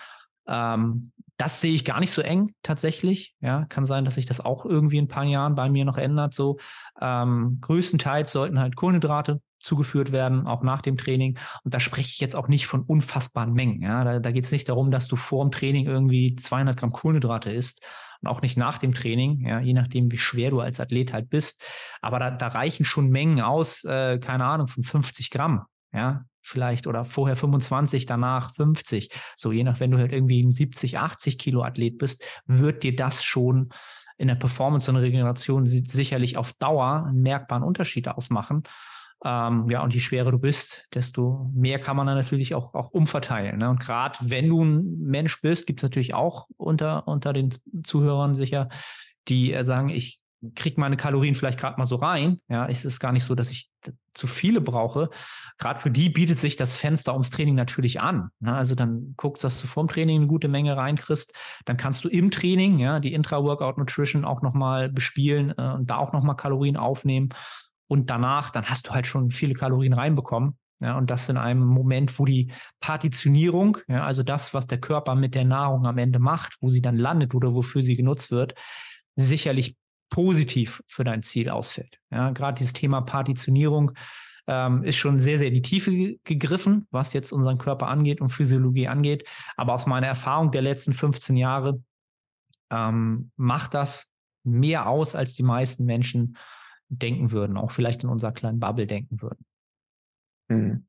Ähm, das sehe ich gar nicht so eng tatsächlich. Ja, kann sein, dass sich das auch irgendwie in ein paar Jahren bei mir noch ändert. So ähm, größtenteils sollten halt Kohlenhydrate zugeführt werden, auch nach dem Training. Und da spreche ich jetzt auch nicht von unfassbaren Mengen. Ja? Da, da geht es nicht darum, dass du vor dem Training irgendwie 200 Gramm Kohlenhydrate isst und auch nicht nach dem Training, ja? je nachdem, wie schwer du als Athlet halt bist. Aber da, da reichen schon Mengen aus, äh, keine Ahnung, von 50 Gramm. Ja, vielleicht oder vorher 25, danach 50. So, je nach, wenn du halt irgendwie ein 70, 80 Kilo Athlet bist, wird dir das schon in der Performance und Regeneration sicherlich auf Dauer einen merkbaren Unterschied ausmachen. Ähm, ja, und je schwerer du bist, desto mehr kann man dann natürlich auch, auch umverteilen. Ne? Und gerade wenn du ein Mensch bist, gibt es natürlich auch unter, unter den Zuhörern sicher, die äh, sagen, ich kriege meine Kalorien vielleicht gerade mal so rein. Ja, es ist gar nicht so, dass ich zu viele brauche. Gerade für die bietet sich das Fenster ums Training natürlich an. Ne? Also dann guckst, dass du vorm Training eine gute Menge reinkriegst. Dann kannst du im Training ja die Intra-Workout Nutrition auch nochmal bespielen äh, und da auch nochmal Kalorien aufnehmen. Und danach, dann hast du halt schon viele Kalorien reinbekommen. Ja, und das in einem Moment, wo die Partitionierung, ja, also das, was der Körper mit der Nahrung am Ende macht, wo sie dann landet oder wofür sie genutzt wird, sicherlich positiv für dein Ziel ausfällt. Ja, gerade dieses Thema Partitionierung ähm, ist schon sehr, sehr in die Tiefe gegriffen, was jetzt unseren Körper angeht und Physiologie angeht. Aber aus meiner Erfahrung der letzten 15 Jahre ähm, macht das mehr aus, als die meisten Menschen denken würden, auch vielleicht in unserer kleinen Bubble denken würden. Hm.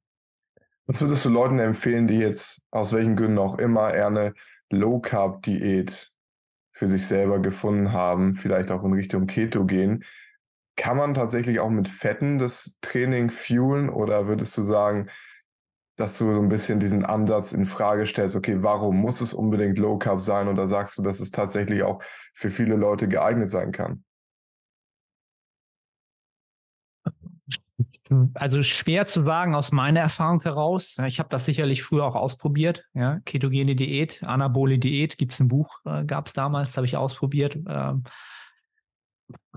Was würdest du Leuten empfehlen, die jetzt aus welchen Gründen auch immer eher eine Low-Carb-Diät für sich selber gefunden haben, vielleicht auch in Richtung Keto gehen? Kann man tatsächlich auch mit Fetten das Training fuelen oder würdest du sagen, dass du so ein bisschen diesen Ansatz in Frage stellst, okay, warum muss es unbedingt Low Carb sein? Oder sagst du, dass es tatsächlich auch für viele Leute geeignet sein kann? Also schwer zu sagen aus meiner Erfahrung heraus. Ich habe das sicherlich früher auch ausprobiert. Ja, ketogene Diät, anabole Diät, gibt es ein Buch, äh, gab es damals, habe ich ausprobiert. Ähm,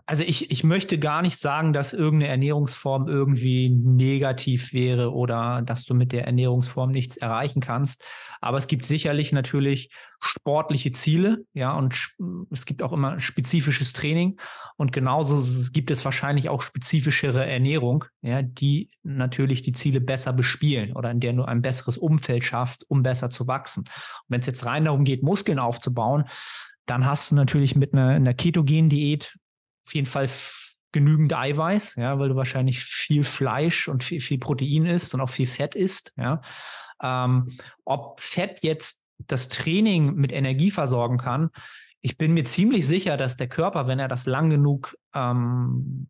also ich, ich möchte gar nicht sagen, dass irgendeine Ernährungsform irgendwie negativ wäre oder dass du mit der Ernährungsform nichts erreichen kannst. Aber es gibt sicherlich natürlich sportliche Ziele, ja, und es gibt auch immer spezifisches Training. Und genauso gibt es wahrscheinlich auch spezifischere Ernährung, ja, die natürlich die Ziele besser bespielen oder in der du ein besseres Umfeld schaffst, um besser zu wachsen. Und wenn es jetzt rein darum geht, Muskeln aufzubauen, dann hast du natürlich mit einer, einer Ketogen-Diät auf jeden Fall genügend Eiweiß, ja, weil du wahrscheinlich viel Fleisch und viel, viel Protein isst und auch viel Fett isst, ja. Ähm, ob Fett jetzt das Training mit Energie versorgen kann, ich bin mir ziemlich sicher, dass der Körper, wenn er das lang genug, ähm,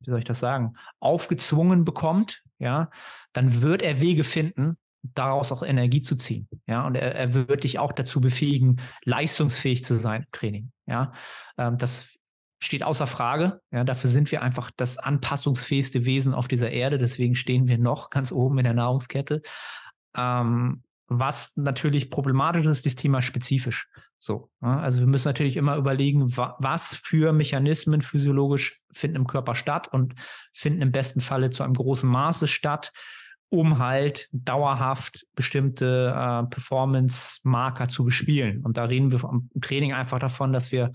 wie soll ich das sagen, aufgezwungen bekommt, ja, dann wird er Wege finden, daraus auch Energie zu ziehen. Ja, und er, er wird dich auch dazu befähigen, leistungsfähig zu sein im Training. Ja, ähm, das steht außer Frage. Ja, dafür sind wir einfach das anpassungsfähigste Wesen auf dieser Erde. Deswegen stehen wir noch ganz oben in der Nahrungskette. Ähm, was natürlich problematisch ist, ist das Thema spezifisch. So, ja, also wir müssen natürlich immer überlegen, wa was für Mechanismen physiologisch finden im Körper statt und finden im besten Falle zu einem großen Maße statt, um halt dauerhaft bestimmte äh, Performance-Marker zu bespielen. Und da reden wir im Training einfach davon, dass wir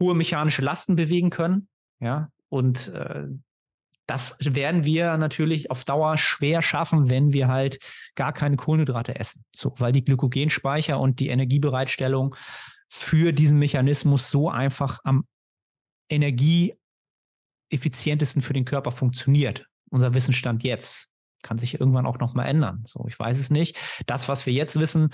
hohe mechanische Lasten bewegen können. Ja, und äh, das werden wir natürlich auf Dauer schwer schaffen, wenn wir halt gar keine Kohlenhydrate essen. So, weil die Glykogenspeicher und die Energiebereitstellung für diesen Mechanismus so einfach am energieeffizientesten für den Körper funktioniert. Unser Wissensstand jetzt kann sich irgendwann auch noch mal ändern. So, ich weiß es nicht. Das, was wir jetzt wissen,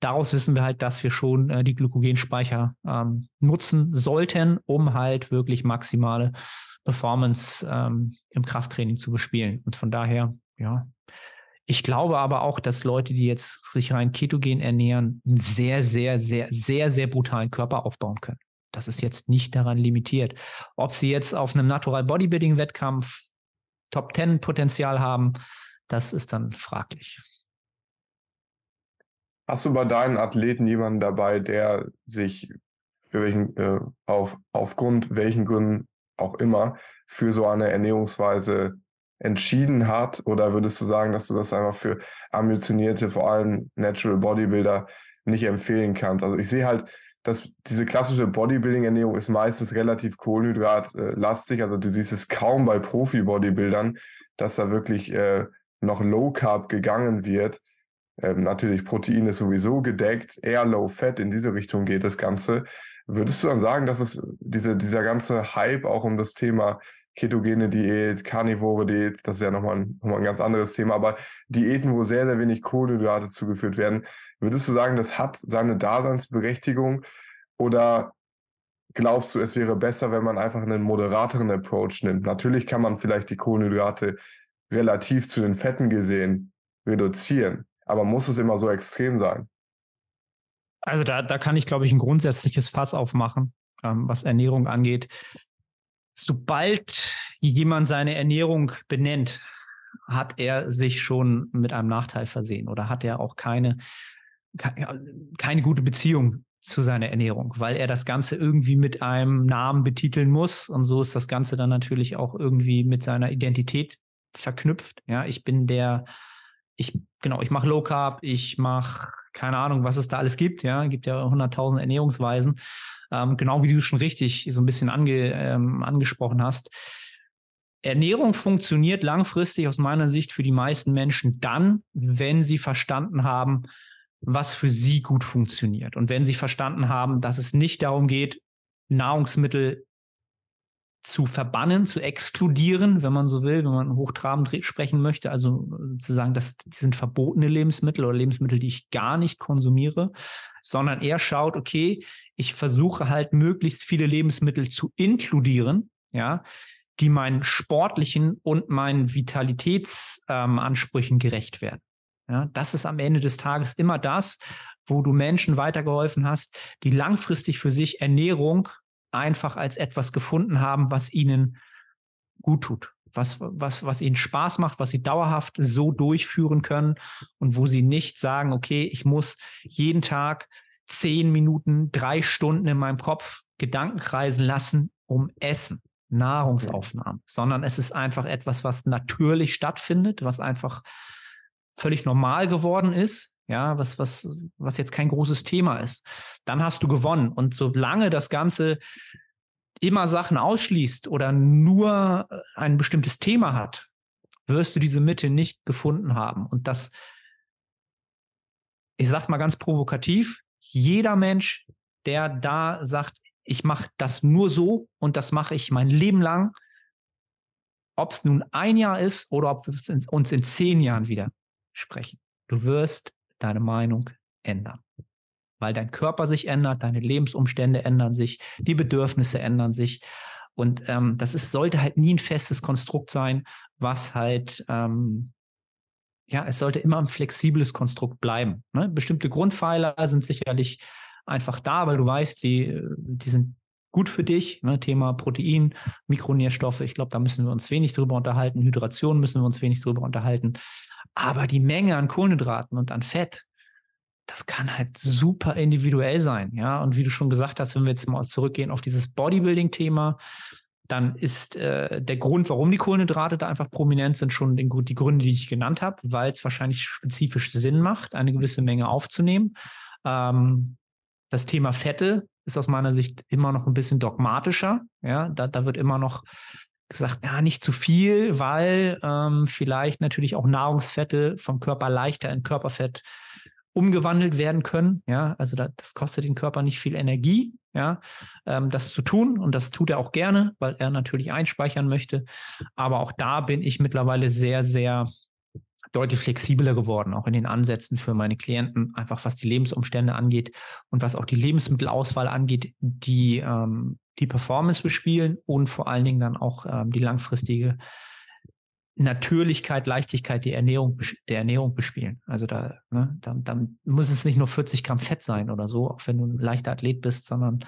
daraus wissen wir halt, dass wir schon äh, die Glykogenspeicher ähm, nutzen sollten, um halt wirklich maximale Performance ähm, im Krafttraining zu bespielen. Und von daher, ja, ich glaube aber auch, dass Leute, die jetzt sich rein ketogen ernähren, einen sehr, sehr, sehr, sehr, sehr brutalen Körper aufbauen können. Das ist jetzt nicht daran limitiert. Ob sie jetzt auf einem Natural Bodybuilding Wettkampf Top 10 Potenzial haben, das ist dann fraglich. Hast du bei deinen Athleten jemanden dabei, der sich für welchen, äh, auf, aufgrund welchen Gründen auch immer für so eine Ernährungsweise entschieden hat? Oder würdest du sagen, dass du das einfach für ambitionierte, vor allem Natural Bodybuilder nicht empfehlen kannst? Also ich sehe halt, dass diese klassische Bodybuilding-Ernährung ist meistens relativ kohlenhydratlastig. Also du siehst es kaum bei Profi-Bodybuildern, dass da wirklich äh, noch Low Carb gegangen wird. Ähm, natürlich Protein ist sowieso gedeckt, eher Low Fat, in diese Richtung geht das Ganze. Würdest du dann sagen, dass es diese, dieser ganze Hype auch um das Thema ketogene Diät, karnivore Diät, das ist ja nochmal ein, nochmal ein ganz anderes Thema, aber Diäten, wo sehr, sehr wenig Kohlenhydrate zugeführt werden, würdest du sagen, das hat seine Daseinsberechtigung oder glaubst du, es wäre besser, wenn man einfach einen moderateren Approach nimmt? Natürlich kann man vielleicht die Kohlenhydrate relativ zu den Fetten gesehen reduzieren. Aber muss es immer so extrem sein? Also da, da kann ich, glaube ich, ein grundsätzliches Fass aufmachen, ähm, was Ernährung angeht. Sobald jemand seine Ernährung benennt, hat er sich schon mit einem Nachteil versehen oder hat er auch keine, keine gute Beziehung zu seiner Ernährung, weil er das Ganze irgendwie mit einem Namen betiteln muss. Und so ist das Ganze dann natürlich auch irgendwie mit seiner Identität verknüpft. Ja, ich bin der, ich, genau, ich mache Low Carb, ich mache keine Ahnung, was es da alles gibt. Ja, gibt ja 100.000 Ernährungsweisen. Ähm, genau wie du schon richtig so ein bisschen ange, ähm, angesprochen hast. Ernährung funktioniert langfristig aus meiner Sicht für die meisten Menschen dann, wenn sie verstanden haben, was für sie gut funktioniert. Und wenn sie verstanden haben, dass es nicht darum geht, Nahrungsmittel zu verbannen, zu exkludieren, wenn man so will, wenn man hochtrabend sprechen möchte, also äh, zu sagen, das sind verbotene Lebensmittel oder Lebensmittel, die ich gar nicht konsumiere, sondern er schaut, okay, ich versuche halt möglichst viele Lebensmittel zu inkludieren, ja, die meinen sportlichen und meinen Vitalitätsansprüchen ähm, gerecht werden. Ja, das ist am Ende des Tages immer das, wo du Menschen weitergeholfen hast, die langfristig für sich Ernährung einfach als etwas gefunden haben, was ihnen gut tut, was, was, was ihnen Spaß macht, was sie dauerhaft so durchführen können und wo sie nicht sagen, okay, ich muss jeden Tag zehn Minuten, drei Stunden in meinem Kopf Gedanken kreisen lassen, um Essen, Nahrungsaufnahmen, sondern es ist einfach etwas, was natürlich stattfindet, was einfach völlig normal geworden ist ja, was, was, was jetzt kein großes Thema ist, dann hast du gewonnen. Und solange das Ganze immer Sachen ausschließt oder nur äh, ein bestimmtes Thema hat, wirst du diese Mitte nicht gefunden haben. Und das, ich sage mal ganz provokativ, jeder Mensch, der da sagt, ich mache das nur so und das mache ich mein Leben lang, ob es nun ein Jahr ist oder ob wir uns in zehn Jahren wieder sprechen. Du wirst deine Meinung ändern. Weil dein Körper sich ändert, deine Lebensumstände ändern sich, die Bedürfnisse ändern sich. Und ähm, das ist, sollte halt nie ein festes Konstrukt sein, was halt, ähm, ja, es sollte immer ein flexibles Konstrukt bleiben. Ne? Bestimmte Grundpfeiler sind sicherlich einfach da, weil du weißt, die, die sind gut für dich. Ne? Thema Protein, Mikronährstoffe. Ich glaube, da müssen wir uns wenig drüber unterhalten. Hydration müssen wir uns wenig drüber unterhalten. Aber die Menge an Kohlenhydraten und an Fett, das kann halt super individuell sein. Ja, und wie du schon gesagt hast, wenn wir jetzt mal zurückgehen auf dieses Bodybuilding-Thema, dann ist äh, der Grund, warum die Kohlenhydrate da einfach prominent sind, schon den, die Gründe, die ich genannt habe, weil es wahrscheinlich spezifisch Sinn macht, eine gewisse Menge aufzunehmen. Ähm, das Thema Fette ist aus meiner Sicht immer noch ein bisschen dogmatischer. Ja, da, da wird immer noch gesagt, ja, nicht zu viel, weil ähm, vielleicht natürlich auch Nahrungsfette vom Körper leichter in Körperfett umgewandelt werden können. Ja, also da, das kostet den Körper nicht viel Energie, ja, ähm, das zu tun. Und das tut er auch gerne, weil er natürlich einspeichern möchte. Aber auch da bin ich mittlerweile sehr, sehr deutlich flexibler geworden, auch in den Ansätzen für meine Klienten, einfach was die Lebensumstände angeht und was auch die Lebensmittelauswahl angeht, die ähm, die Performance bespielen und vor allen Dingen dann auch ähm, die langfristige Natürlichkeit, Leichtigkeit die Ernährung, der Ernährung bespielen. Also da, ne, dann, dann muss es nicht nur 40 Gramm Fett sein oder so, auch wenn du ein leichter Athlet bist, sondern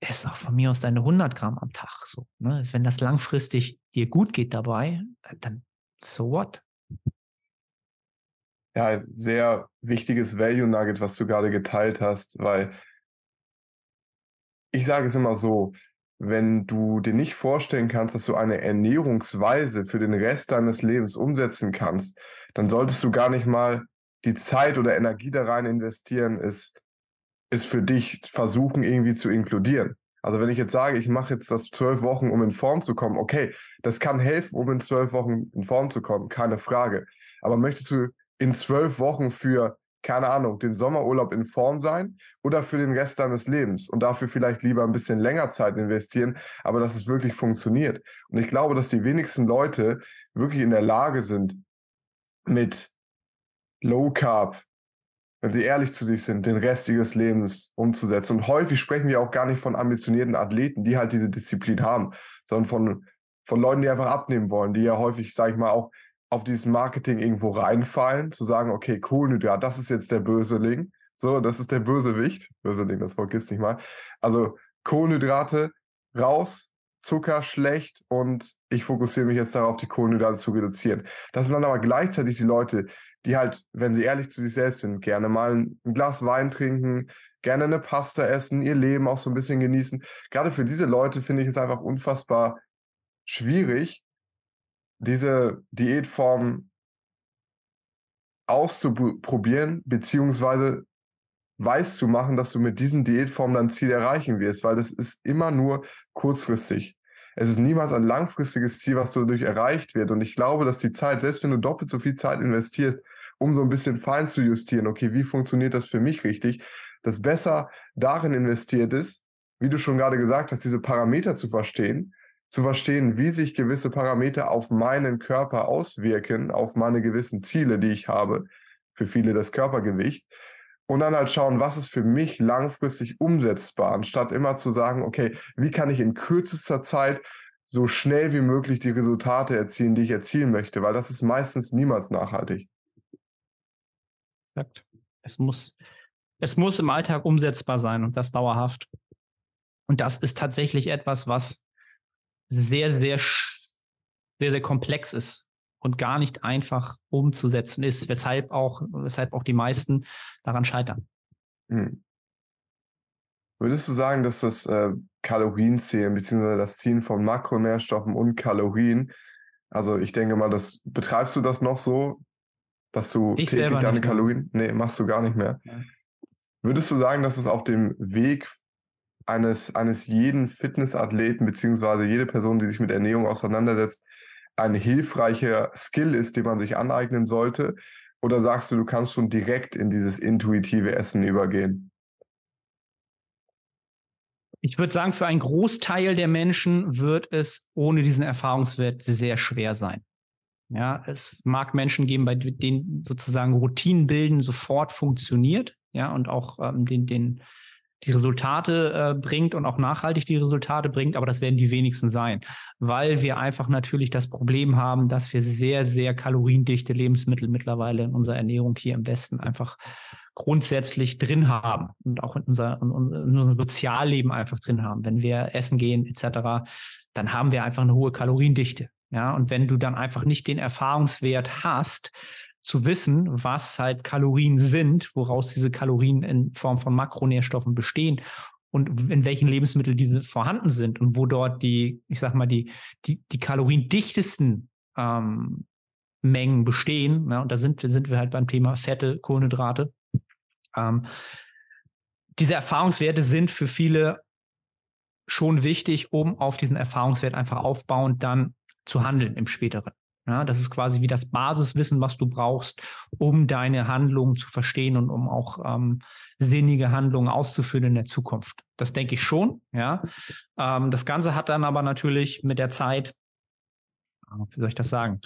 ess auch von mir aus deine 100 Gramm am Tag. So, ne? Wenn das langfristig dir gut geht dabei, dann so what? Ja, sehr wichtiges Value Nugget, was du gerade geteilt hast, weil ich sage es immer so, wenn du dir nicht vorstellen kannst, dass du eine Ernährungsweise für den Rest deines Lebens umsetzen kannst, dann solltest du gar nicht mal die Zeit oder Energie da rein investieren, ist, ist für dich versuchen irgendwie zu inkludieren. Also wenn ich jetzt sage, ich mache jetzt das zwölf Wochen, um in Form zu kommen, okay, das kann helfen, um in zwölf Wochen in Form zu kommen, keine Frage. Aber möchtest du in zwölf Wochen für keine Ahnung, den Sommerurlaub in Form sein oder für den Rest deines Lebens und dafür vielleicht lieber ein bisschen länger Zeit investieren, aber dass es wirklich funktioniert. Und ich glaube, dass die wenigsten Leute wirklich in der Lage sind, mit Low Carb, wenn sie ehrlich zu sich sind, den Rest ihres Lebens umzusetzen. Und häufig sprechen wir auch gar nicht von ambitionierten Athleten, die halt diese Disziplin haben, sondern von, von Leuten, die einfach abnehmen wollen, die ja häufig, sage ich mal, auch auf dieses Marketing irgendwo reinfallen, zu sagen, okay, Kohlenhydrat, das ist jetzt der Böseling. So, das ist der Bösewicht. Böseling, das Wort nicht mal. Also Kohlenhydrate raus, Zucker schlecht und ich fokussiere mich jetzt darauf, die Kohlenhydrate zu reduzieren. Das sind dann aber gleichzeitig die Leute, die halt, wenn sie ehrlich zu sich selbst sind, gerne mal ein Glas Wein trinken, gerne eine Pasta essen, ihr Leben auch so ein bisschen genießen. Gerade für diese Leute finde ich es einfach unfassbar schwierig, diese Diätform auszuprobieren, beziehungsweise weiß zu machen, dass du mit diesen Diätformen dein Ziel erreichen wirst, weil das ist immer nur kurzfristig. Es ist niemals ein langfristiges Ziel, was dadurch erreicht wird. Und ich glaube, dass die Zeit, selbst wenn du doppelt so viel Zeit investierst, um so ein bisschen fein zu justieren, okay, wie funktioniert das für mich richtig, das besser darin investiert ist, wie du schon gerade gesagt hast, diese Parameter zu verstehen, zu verstehen, wie sich gewisse Parameter auf meinen Körper auswirken, auf meine gewissen Ziele, die ich habe, für viele das Körpergewicht. Und dann halt schauen, was ist für mich langfristig umsetzbar, anstatt immer zu sagen, okay, wie kann ich in kürzester Zeit so schnell wie möglich die Resultate erzielen, die ich erzielen möchte, weil das ist meistens niemals nachhaltig. Exakt. Es muss, es muss im Alltag umsetzbar sein und das dauerhaft. Und das ist tatsächlich etwas, was sehr, sehr, sehr, sehr komplex ist und gar nicht einfach umzusetzen ist, weshalb auch, weshalb auch die meisten daran scheitern. Hm. Würdest du sagen, dass das äh, Kalorienzählen bzw. das Ziehen von Makronährstoffen und Kalorien, also ich denke mal, das betreibst du das noch so, dass du ich täglich deine Kalorien, nee, machst du gar nicht mehr. Ja. Würdest du sagen, dass es auf dem Weg eines, eines jeden Fitnessathleten beziehungsweise jede Person, die sich mit Ernährung auseinandersetzt, ein hilfreicher Skill ist, den man sich aneignen sollte? Oder sagst du, du kannst schon direkt in dieses intuitive Essen übergehen? Ich würde sagen, für einen Großteil der Menschen wird es ohne diesen Erfahrungswert sehr schwer sein. Ja, es mag Menschen geben, bei denen sozusagen Routinenbilden sofort funktioniert, ja, und auch ähm, den, den, die Resultate äh, bringt und auch nachhaltig die Resultate bringt, aber das werden die wenigsten sein, weil wir einfach natürlich das Problem haben, dass wir sehr, sehr kaloriendichte Lebensmittel mittlerweile in unserer Ernährung hier im Westen einfach grundsätzlich drin haben und auch in, unser, in, unserem Sozialleben einfach drin haben. Wenn wir essen gehen etc., dann haben wir einfach eine hohe Kaloriendichte. Ja, und wenn du dann einfach nicht den Erfahrungswert hast, zu wissen, was halt Kalorien sind, woraus diese Kalorien in Form von Makronährstoffen bestehen und in welchen Lebensmitteln diese vorhanden sind und wo dort die, ich sag mal, die, die, die kaloriendichtesten ähm, Mengen bestehen. Ja, und da sind, sind wir halt beim Thema Fette, Kohlenhydrate. Ähm, diese Erfahrungswerte sind für viele schon wichtig, um auf diesen Erfahrungswert einfach aufbauend dann zu handeln im späteren. Ja, das ist quasi wie das Basiswissen, was du brauchst, um deine Handlungen zu verstehen und um auch ähm, sinnige Handlungen auszuführen in der Zukunft. Das denke ich schon. Ja, ähm, das Ganze hat dann aber natürlich mit der Zeit, wie soll ich das sagen?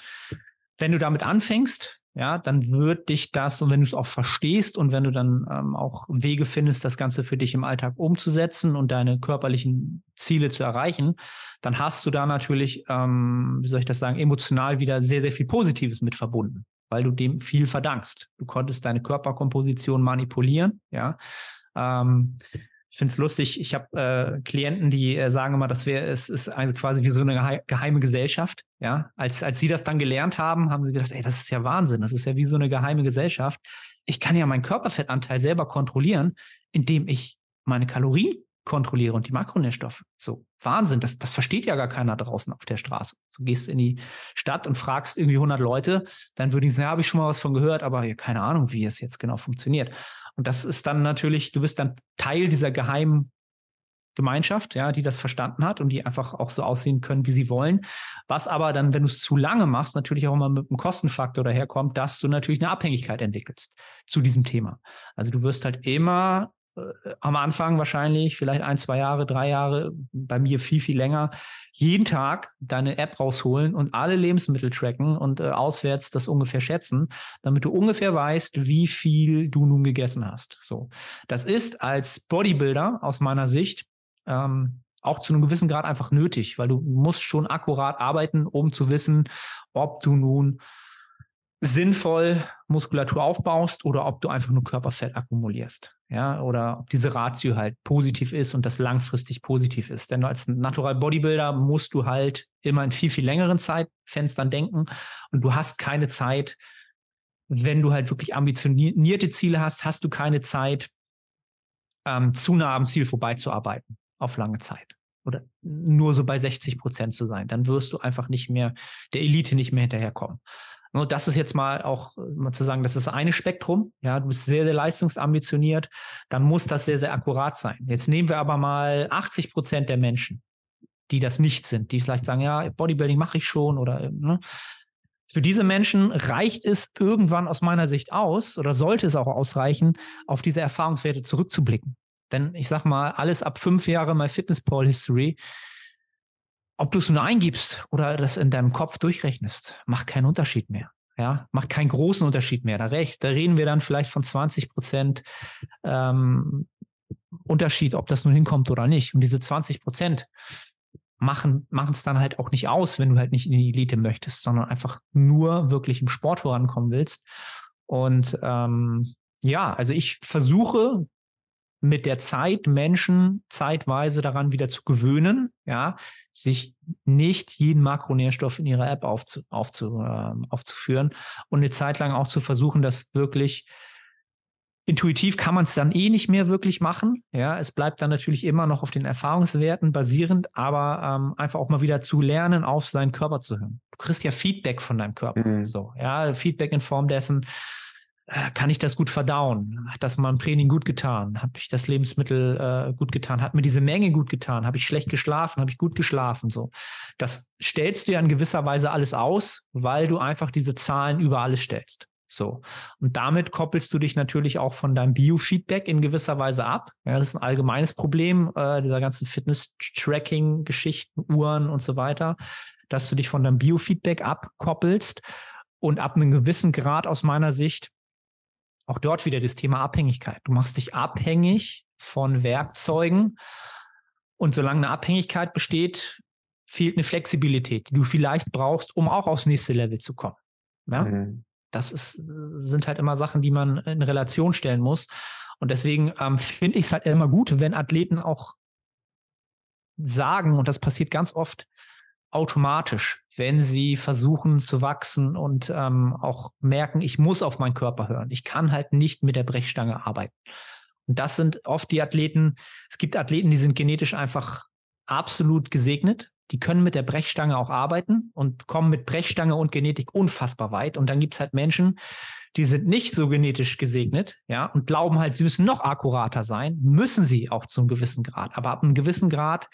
Wenn du damit anfängst, ja, dann wird dich das, und wenn du es auch verstehst und wenn du dann ähm, auch Wege findest, das Ganze für dich im Alltag umzusetzen und deine körperlichen Ziele zu erreichen, dann hast du da natürlich, ähm, wie soll ich das sagen, emotional wieder sehr, sehr viel Positives mit verbunden, weil du dem viel verdankst. Du konntest deine Körperkomposition manipulieren, ja. Ähm, ich finde es lustig, ich habe äh, Klienten, die äh, sagen immer, das wäre es ist also quasi wie so eine geheime Gesellschaft. Ja, als, als sie das dann gelernt haben, haben sie gedacht, ey, das ist ja Wahnsinn, das ist ja wie so eine geheime Gesellschaft. Ich kann ja meinen Körperfettanteil selber kontrollieren, indem ich meine Kalorien kontrolliere und die Makronährstoffe. So, Wahnsinn, das, das versteht ja gar keiner draußen auf der Straße. So gehst in die Stadt und fragst irgendwie 100 Leute, dann würde ich sagen, ja, habe ich schon mal was von gehört, aber ja, keine Ahnung, wie es jetzt genau funktioniert. Und das ist dann natürlich, du bist dann Teil dieser geheimen Gemeinschaft, ja, die das verstanden hat und die einfach auch so aussehen können, wie sie wollen. Was aber dann, wenn du es zu lange machst, natürlich auch immer mit einem Kostenfaktor daherkommt, dass du natürlich eine Abhängigkeit entwickelst zu diesem Thema. Also du wirst halt immer am Anfang wahrscheinlich, vielleicht ein, zwei Jahre, drei Jahre, bei mir viel, viel länger, jeden Tag deine App rausholen und alle Lebensmittel tracken und äh, auswärts das ungefähr schätzen, damit du ungefähr weißt, wie viel du nun gegessen hast. So. Das ist als Bodybuilder aus meiner Sicht ähm, auch zu einem gewissen Grad einfach nötig, weil du musst schon akkurat arbeiten, um zu wissen, ob du nun sinnvoll Muskulatur aufbaust oder ob du einfach nur Körperfett akkumulierst. Ja, oder ob diese Ratio halt positiv ist und das langfristig positiv ist. Denn als Natural Bodybuilder musst du halt immer in viel, viel längeren Zeitfenstern denken und du hast keine Zeit, wenn du halt wirklich ambitionierte Ziele hast, hast du keine Zeit, ähm, zu nah am Ziel vorbeizuarbeiten auf lange Zeit. oder nur so bei 60 Prozent zu sein. Dann wirst du einfach nicht mehr, der Elite nicht mehr hinterherkommen. Das ist jetzt mal auch mal zu sagen, das ist eine Spektrum. Ja, du bist sehr, sehr leistungsambitioniert. Dann muss das sehr, sehr akkurat sein. Jetzt nehmen wir aber mal 80 Prozent der Menschen, die das nicht sind, die vielleicht sagen, ja, Bodybuilding mache ich schon oder ne? Für diese Menschen reicht es irgendwann aus meiner Sicht aus oder sollte es auch ausreichen, auf diese Erfahrungswerte zurückzublicken. Denn ich sag mal, alles ab fünf Jahre My Fitness Pal History, ob du es nur eingibst oder das in deinem Kopf durchrechnest, macht keinen Unterschied mehr. Ja, macht keinen großen Unterschied mehr. Da, recht, da reden wir dann vielleicht von 20 Prozent ähm, Unterschied, ob das nun hinkommt oder nicht. Und diese 20 Prozent, machen es dann halt auch nicht aus, wenn du halt nicht in die Elite möchtest, sondern einfach nur wirklich im Sport vorankommen willst. Und ähm, ja, also ich versuche mit der Zeit Menschen zeitweise daran wieder zu gewöhnen, ja, sich nicht jeden Makronährstoff in ihrer App aufzu, aufzu, äh, aufzuführen und eine Zeit lang auch zu versuchen, das wirklich Intuitiv kann man es dann eh nicht mehr wirklich machen. Ja, es bleibt dann natürlich immer noch auf den Erfahrungswerten basierend, aber ähm, einfach auch mal wieder zu lernen, auf seinen Körper zu hören. Du kriegst ja Feedback von deinem Körper. Mhm. So, ja, Feedback in Form dessen, kann ich das gut verdauen? Hat das im Training gut getan? Habe ich das Lebensmittel äh, gut getan? Hat mir diese Menge gut getan? Habe ich schlecht geschlafen? Habe ich gut geschlafen? So, das stellst du ja in gewisser Weise alles aus, weil du einfach diese Zahlen über alles stellst. So. Und damit koppelst du dich natürlich auch von deinem Biofeedback in gewisser Weise ab. Ja, das ist ein allgemeines Problem äh, dieser ganzen Fitness-Tracking-Geschichten, Uhren und so weiter, dass du dich von deinem Biofeedback abkoppelst und ab einem gewissen Grad aus meiner Sicht auch dort wieder das Thema Abhängigkeit. Du machst dich abhängig von Werkzeugen und solange eine Abhängigkeit besteht, fehlt eine Flexibilität, die du vielleicht brauchst, um auch aufs nächste Level zu kommen. Ja? Mhm das ist, sind halt immer Sachen, die man in Relation stellen muss. Und deswegen ähm, finde ich es halt immer gut, wenn Athleten auch sagen, und das passiert ganz oft automatisch, wenn sie versuchen zu wachsen und ähm, auch merken, ich muss auf meinen Körper hören. Ich kann halt nicht mit der Brechstange arbeiten. Und das sind oft die Athleten, es gibt Athleten, die sind genetisch einfach absolut gesegnet die können mit der Brechstange auch arbeiten und kommen mit Brechstange und Genetik unfassbar weit. Und dann gibt es halt Menschen, die sind nicht so genetisch gesegnet, ja, und glauben halt, sie müssen noch akkurater sein, müssen sie auch zu einem gewissen Grad. Aber ab einem gewissen Grad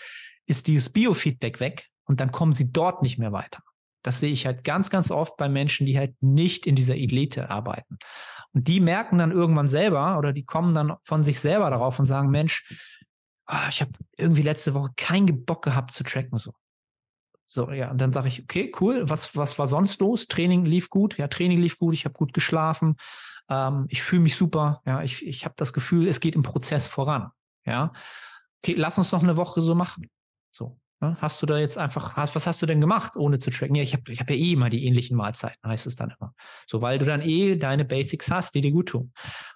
ist dieses Biofeedback weg und dann kommen sie dort nicht mehr weiter. Das sehe ich halt ganz, ganz oft bei Menschen, die halt nicht in dieser Elite arbeiten. Und die merken dann irgendwann selber oder die kommen dann von sich selber darauf und sagen, Mensch, ah, ich habe irgendwie letzte Woche keinen Bock gehabt zu tracken so. So, ja, und dann sage ich, okay, cool, was, was war sonst los? Training lief gut, ja, Training lief gut, ich habe gut geschlafen, ähm, ich fühle mich super, ja, ich, ich habe das Gefühl, es geht im Prozess voran. Ja. Okay, lass uns noch eine Woche so machen. So. Ja, hast du da jetzt einfach, was hast du denn gemacht, ohne zu tracken? Ja, ich habe ich hab ja eh immer die ähnlichen Mahlzeiten, heißt es dann immer. So, weil du dann eh deine Basics hast, die dir gut tun.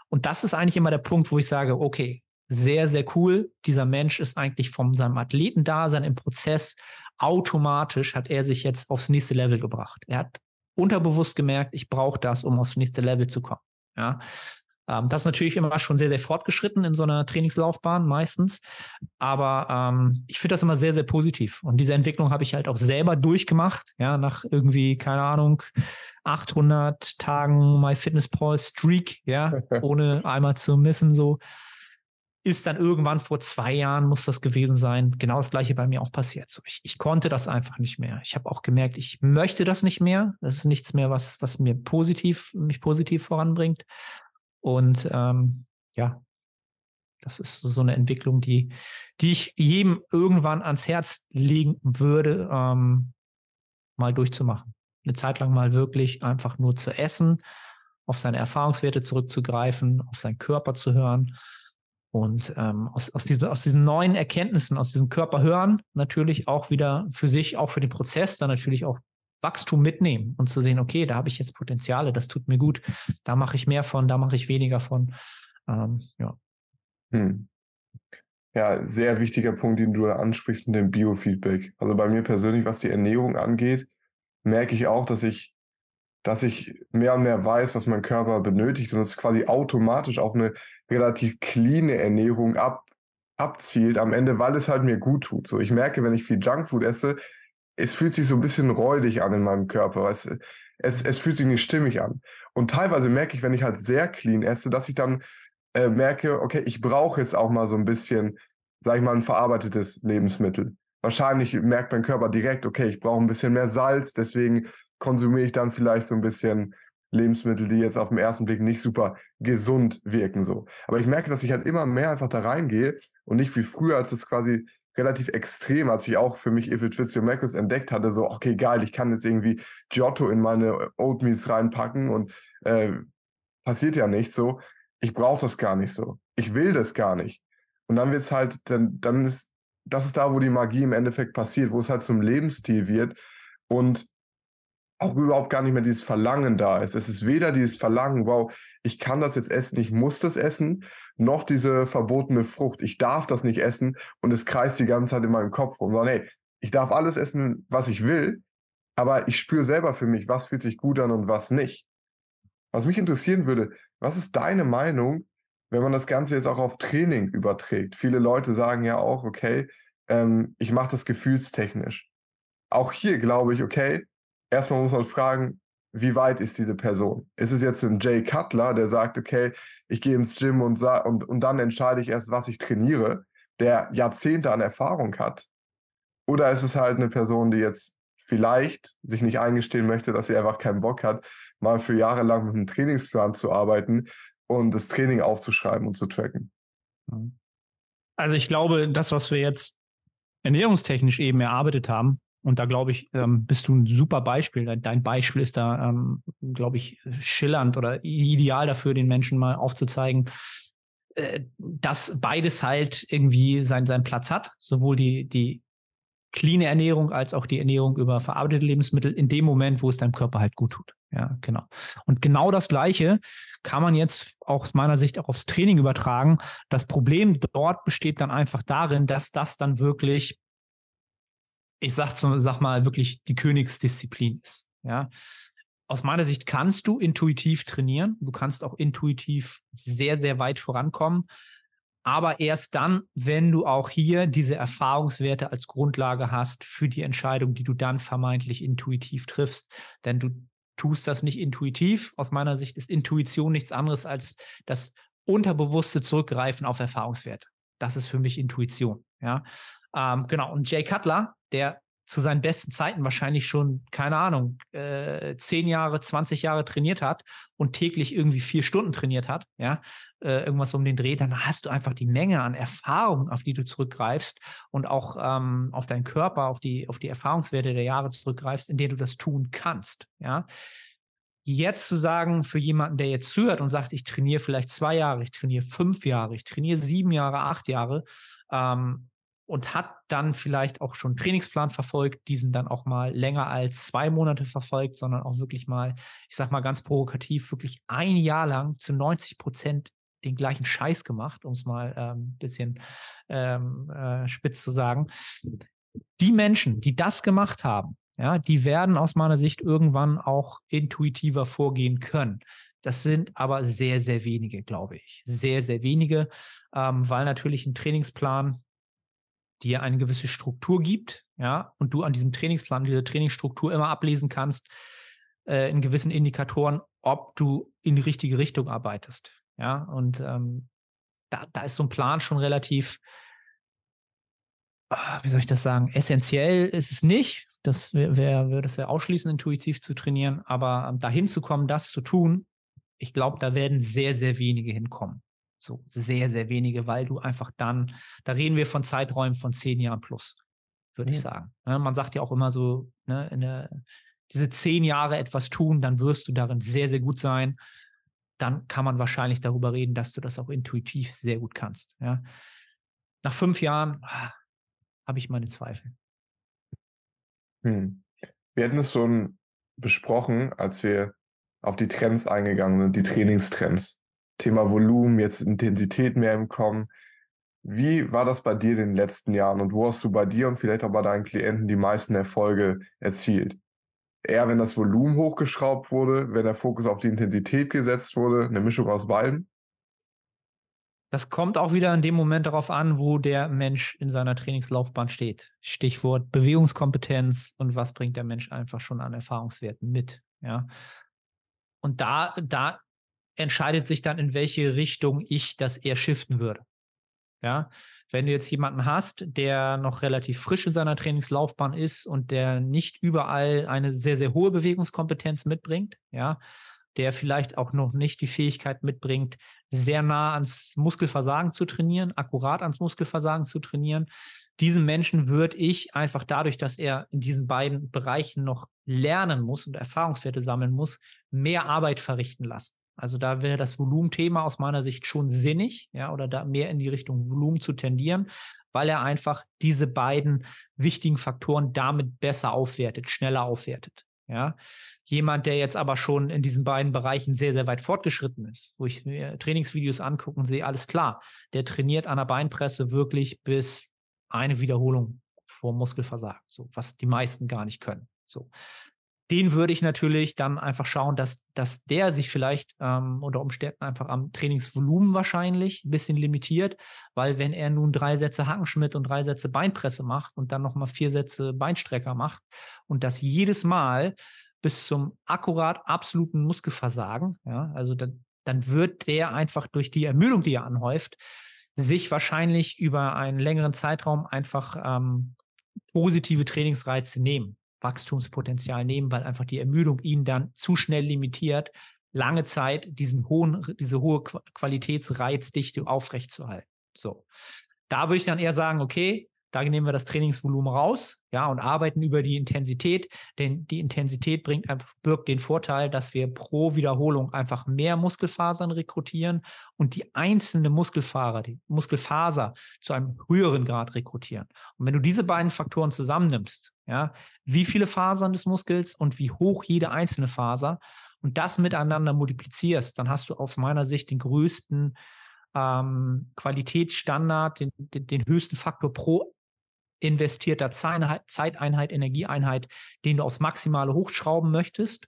Und das ist eigentlich immer der Punkt, wo ich sage, okay, sehr, sehr cool. Dieser Mensch ist eigentlich von seinem Athletendasein im Prozess automatisch hat er sich jetzt aufs nächste Level gebracht. Er hat unterbewusst gemerkt, ich brauche das, um aufs nächste Level zu kommen. Ja. Ähm, das ist natürlich immer schon sehr, sehr fortgeschritten in so einer Trainingslaufbahn meistens. Aber ähm, ich finde das immer sehr, sehr positiv. Und diese Entwicklung habe ich halt auch selber durchgemacht. Ja, nach irgendwie, keine Ahnung, 800 Tagen MyFitnessPal Streak, ja, ohne einmal zu missen, so ist dann irgendwann vor zwei Jahren, muss das gewesen sein, genau das gleiche bei mir auch passiert. So, ich, ich konnte das einfach nicht mehr. Ich habe auch gemerkt, ich möchte das nicht mehr. Das ist nichts mehr, was, was mir positiv, mich positiv voranbringt. Und ähm, ja, das ist so eine Entwicklung, die, die ich jedem irgendwann ans Herz legen würde, ähm, mal durchzumachen. Eine Zeit lang mal wirklich einfach nur zu essen, auf seine Erfahrungswerte zurückzugreifen, auf seinen Körper zu hören und ähm, aus, aus, diesem, aus diesen neuen Erkenntnissen, aus diesem Körper hören, natürlich auch wieder für sich, auch für den Prozess, dann natürlich auch Wachstum mitnehmen und zu sehen, okay, da habe ich jetzt Potenziale, das tut mir gut, da mache ich mehr von, da mache ich weniger von. Ähm, ja. Hm. Ja, sehr wichtiger Punkt, den du da ansprichst mit dem Biofeedback. Also bei mir persönlich, was die Ernährung angeht, merke ich auch, dass ich dass ich mehr und mehr weiß, was mein Körper benötigt und es quasi automatisch auf eine relativ cleane Ernährung ab, abzielt am Ende, weil es halt mir gut tut. So, ich merke, wenn ich viel Junkfood esse, es fühlt sich so ein bisschen räudig an in meinem Körper. Es, es, es fühlt sich nicht stimmig an. Und teilweise merke ich, wenn ich halt sehr clean esse, dass ich dann äh, merke, okay, ich brauche jetzt auch mal so ein bisschen, sag ich mal, ein verarbeitetes Lebensmittel. Wahrscheinlich merkt mein Körper direkt, okay, ich brauche ein bisschen mehr Salz, deswegen konsumiere ich dann vielleicht so ein bisschen Lebensmittel, die jetzt auf den ersten Blick nicht super gesund wirken. So. Aber ich merke, dass ich halt immer mehr einfach da reingehe und nicht wie früher, als es quasi relativ extrem, als ich auch für mich Your Macros entdeckt hatte, so, okay, geil, ich kann jetzt irgendwie Giotto in meine Oatmeals reinpacken und äh, passiert ja nicht so. Ich brauche das gar nicht so. Ich will das gar nicht. Und dann wird es halt, dann, dann ist, das ist da, wo die Magie im Endeffekt passiert, wo es halt zum Lebensstil wird und auch überhaupt gar nicht mehr dieses Verlangen da ist. Es ist weder dieses Verlangen, wow, ich kann das jetzt essen, ich muss das essen, noch diese verbotene Frucht, ich darf das nicht essen und es kreist die ganze Zeit in meinem Kopf rum. Sondern hey, ich darf alles essen, was ich will, aber ich spüre selber für mich, was fühlt sich gut an und was nicht. Was mich interessieren würde, was ist deine Meinung, wenn man das Ganze jetzt auch auf Training überträgt? Viele Leute sagen ja auch, okay, ähm, ich mache das gefühlstechnisch. Auch hier glaube ich, okay, erstmal muss man fragen, wie weit ist diese Person? Ist es jetzt ein Jay Cutler, der sagt, okay, ich gehe ins Gym und, und, und dann entscheide ich erst, was ich trainiere, der Jahrzehnte an Erfahrung hat? Oder ist es halt eine Person, die jetzt vielleicht sich nicht eingestehen möchte, dass sie einfach keinen Bock hat, mal für Jahre lang mit einem Trainingsplan zu arbeiten und das Training aufzuschreiben und zu tracken? Also ich glaube, das, was wir jetzt ernährungstechnisch eben erarbeitet haben, und da glaube ich, ähm, bist du ein super Beispiel. Dein Beispiel ist da, ähm, glaube ich, schillernd oder ideal dafür, den Menschen mal aufzuzeigen, äh, dass beides halt irgendwie sein, seinen Platz hat. Sowohl die, die cleane Ernährung als auch die Ernährung über verarbeitete Lebensmittel in dem Moment, wo es deinem Körper halt gut tut. Ja, genau. Und genau das Gleiche kann man jetzt aus meiner Sicht auch aufs Training übertragen. Das Problem dort besteht dann einfach darin, dass das dann wirklich ich sag, sag mal, wirklich die Königsdisziplin ist. Ja. Aus meiner Sicht kannst du intuitiv trainieren. Du kannst auch intuitiv sehr, sehr weit vorankommen. Aber erst dann, wenn du auch hier diese Erfahrungswerte als Grundlage hast für die Entscheidung, die du dann vermeintlich intuitiv triffst. Denn du tust das nicht intuitiv. Aus meiner Sicht ist Intuition nichts anderes als das unterbewusste Zurückgreifen auf Erfahrungswerte. Das ist für mich Intuition. Ja, ähm, genau. Und Jay Cutler, der zu seinen besten Zeiten wahrscheinlich schon, keine Ahnung, äh, 10 Jahre, 20 Jahre trainiert hat und täglich irgendwie vier Stunden trainiert hat, ja, äh, irgendwas um den Dreh, dann hast du einfach die Menge an Erfahrung, auf die du zurückgreifst und auch ähm, auf deinen Körper, auf die, auf die Erfahrungswerte der Jahre zurückgreifst, in denen du das tun kannst, ja. Jetzt zu sagen, für jemanden, der jetzt zuhört und sagt, ich trainiere vielleicht zwei Jahre, ich trainiere fünf Jahre, ich trainiere sieben Jahre, acht Jahre, ähm, und hat dann vielleicht auch schon Trainingsplan verfolgt, diesen dann auch mal länger als zwei Monate verfolgt, sondern auch wirklich mal, ich sag mal ganz provokativ, wirklich ein Jahr lang zu 90 Prozent den gleichen Scheiß gemacht, um es mal ein ähm, bisschen ähm, äh, spitz zu sagen. Die Menschen, die das gemacht haben, ja, die werden aus meiner Sicht irgendwann auch intuitiver vorgehen können. Das sind aber sehr, sehr wenige, glaube ich. Sehr, sehr wenige, ähm, weil natürlich ein Trainingsplan dir eine gewisse Struktur gibt, ja, und du an diesem Trainingsplan, dieser Trainingsstruktur immer ablesen kannst, äh, in gewissen Indikatoren, ob du in die richtige Richtung arbeitest. Ja, und ähm, da, da ist so ein Plan schon relativ, ah, wie soll ich das sagen, essentiell ist es nicht. Das wäre wär, das ja ausschließen, intuitiv zu trainieren, aber ähm, dahin zu kommen, das zu tun, ich glaube, da werden sehr, sehr wenige hinkommen. So sehr, sehr wenige, weil du einfach dann, da reden wir von Zeiträumen von zehn Jahren plus, würde ja. ich sagen. Ja, ne, man sagt ja auch immer so, ne, der, diese zehn Jahre etwas tun, dann wirst du darin sehr, sehr gut sein. Dann kann man wahrscheinlich darüber reden, dass du das auch intuitiv sehr gut kannst. Ja. Nach fünf Jahren ah, habe ich meine Zweifel. Hm. Wir hatten es schon besprochen, als wir auf die Trends eingegangen sind, die Trainingstrends. Thema Volumen, jetzt Intensität mehr im Kommen. Wie war das bei dir in den letzten Jahren und wo hast du bei dir und vielleicht auch bei deinen Klienten die meisten Erfolge erzielt? Eher, wenn das Volumen hochgeschraubt wurde, wenn der Fokus auf die Intensität gesetzt wurde, eine Mischung aus beiden? Das kommt auch wieder in dem Moment darauf an, wo der Mensch in seiner Trainingslaufbahn steht. Stichwort Bewegungskompetenz und was bringt der Mensch einfach schon an Erfahrungswerten mit. Ja. Und da, da entscheidet sich dann, in welche Richtung ich das eher shiften würde. Ja, wenn du jetzt jemanden hast, der noch relativ frisch in seiner Trainingslaufbahn ist und der nicht überall eine sehr, sehr hohe Bewegungskompetenz mitbringt, ja, der vielleicht auch noch nicht die Fähigkeit mitbringt, sehr nah ans Muskelversagen zu trainieren, akkurat ans Muskelversagen zu trainieren. Diesen Menschen würde ich einfach dadurch, dass er in diesen beiden Bereichen noch lernen muss und Erfahrungswerte sammeln muss, mehr Arbeit verrichten lassen. Also da wäre das Volumenthema aus meiner Sicht schon sinnig, ja, oder da mehr in die Richtung Volumen zu tendieren, weil er einfach diese beiden wichtigen Faktoren damit besser aufwertet, schneller aufwertet. Ja, jemand, der jetzt aber schon in diesen beiden Bereichen sehr, sehr weit fortgeschritten ist, wo ich mir Trainingsvideos angucke und sehe, alles klar, der trainiert an der Beinpresse wirklich bis eine Wiederholung vor Muskelversagen, so was die meisten gar nicht können. So, den würde ich natürlich dann einfach schauen, dass, dass der sich vielleicht ähm, unter Umständen einfach am Trainingsvolumen wahrscheinlich ein bisschen limitiert, weil wenn er nun drei Sätze Hackenschmidt und drei Sätze Beinpresse macht und dann nochmal vier Sätze Beinstrecker macht und das jedes Mal bis zum akkurat absoluten Muskelversagen, ja, also dann, dann wird der einfach durch die Ermüdung, die er anhäuft, sich wahrscheinlich über einen längeren Zeitraum einfach ähm, positive Trainingsreize nehmen. Wachstumspotenzial nehmen, weil einfach die Ermüdung ihn dann zu schnell limitiert, lange Zeit diesen hohen, diese hohe Qualitätsreizdichte aufrechtzuerhalten. So. Da würde ich dann eher sagen, okay, da nehmen wir das Trainingsvolumen raus, ja, und arbeiten über die Intensität, denn die Intensität bringt einfach, birgt den Vorteil, dass wir pro Wiederholung einfach mehr Muskelfasern rekrutieren und die einzelne Muskelfaser, die Muskelfaser zu einem höheren Grad rekrutieren. Und wenn du diese beiden Faktoren zusammennimmst, ja, wie viele Fasern des Muskels und wie hoch jede einzelne Faser und das miteinander multiplizierst, dann hast du aus meiner Sicht den größten ähm, Qualitätsstandard, den, den, den höchsten Faktor pro investierter Zeiteinheit, Energieeinheit, den du aufs Maximale hochschrauben möchtest.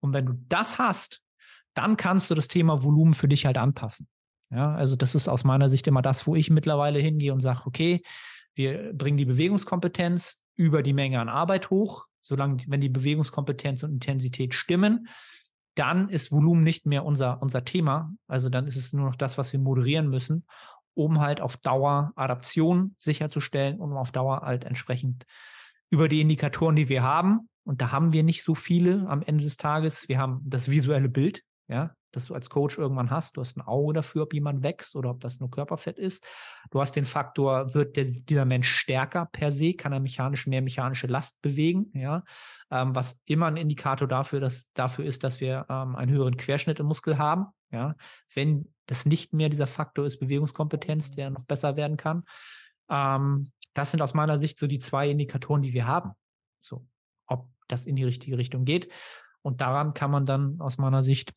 Und wenn du das hast, dann kannst du das Thema Volumen für dich halt anpassen. Ja, also das ist aus meiner Sicht immer das, wo ich mittlerweile hingehe und sage, okay, wir bringen die Bewegungskompetenz über die Menge an Arbeit hoch, solange, wenn die Bewegungskompetenz und Intensität stimmen, dann ist Volumen nicht mehr unser, unser Thema. Also dann ist es nur noch das, was wir moderieren müssen um halt auf Dauer Adaption sicherzustellen und auf Dauer halt entsprechend über die Indikatoren, die wir haben, und da haben wir nicht so viele am Ende des Tages. Wir haben das visuelle Bild, ja, das du als Coach irgendwann hast. Du hast ein Auge dafür, ob jemand wächst oder ob das nur Körperfett ist. Du hast den Faktor, wird der, dieser Mensch stärker per se, kann er mechanisch mehr mechanische Last bewegen, ja, ähm, was immer ein Indikator dafür, dass, dafür ist, dass wir ähm, einen höheren Querschnitt im Muskel haben. Ja, wenn das nicht mehr dieser Faktor ist, Bewegungskompetenz, der noch besser werden kann. Ähm, das sind aus meiner Sicht so die zwei Indikatoren, die wir haben. So, ob das in die richtige Richtung geht. Und daran kann man dann aus meiner Sicht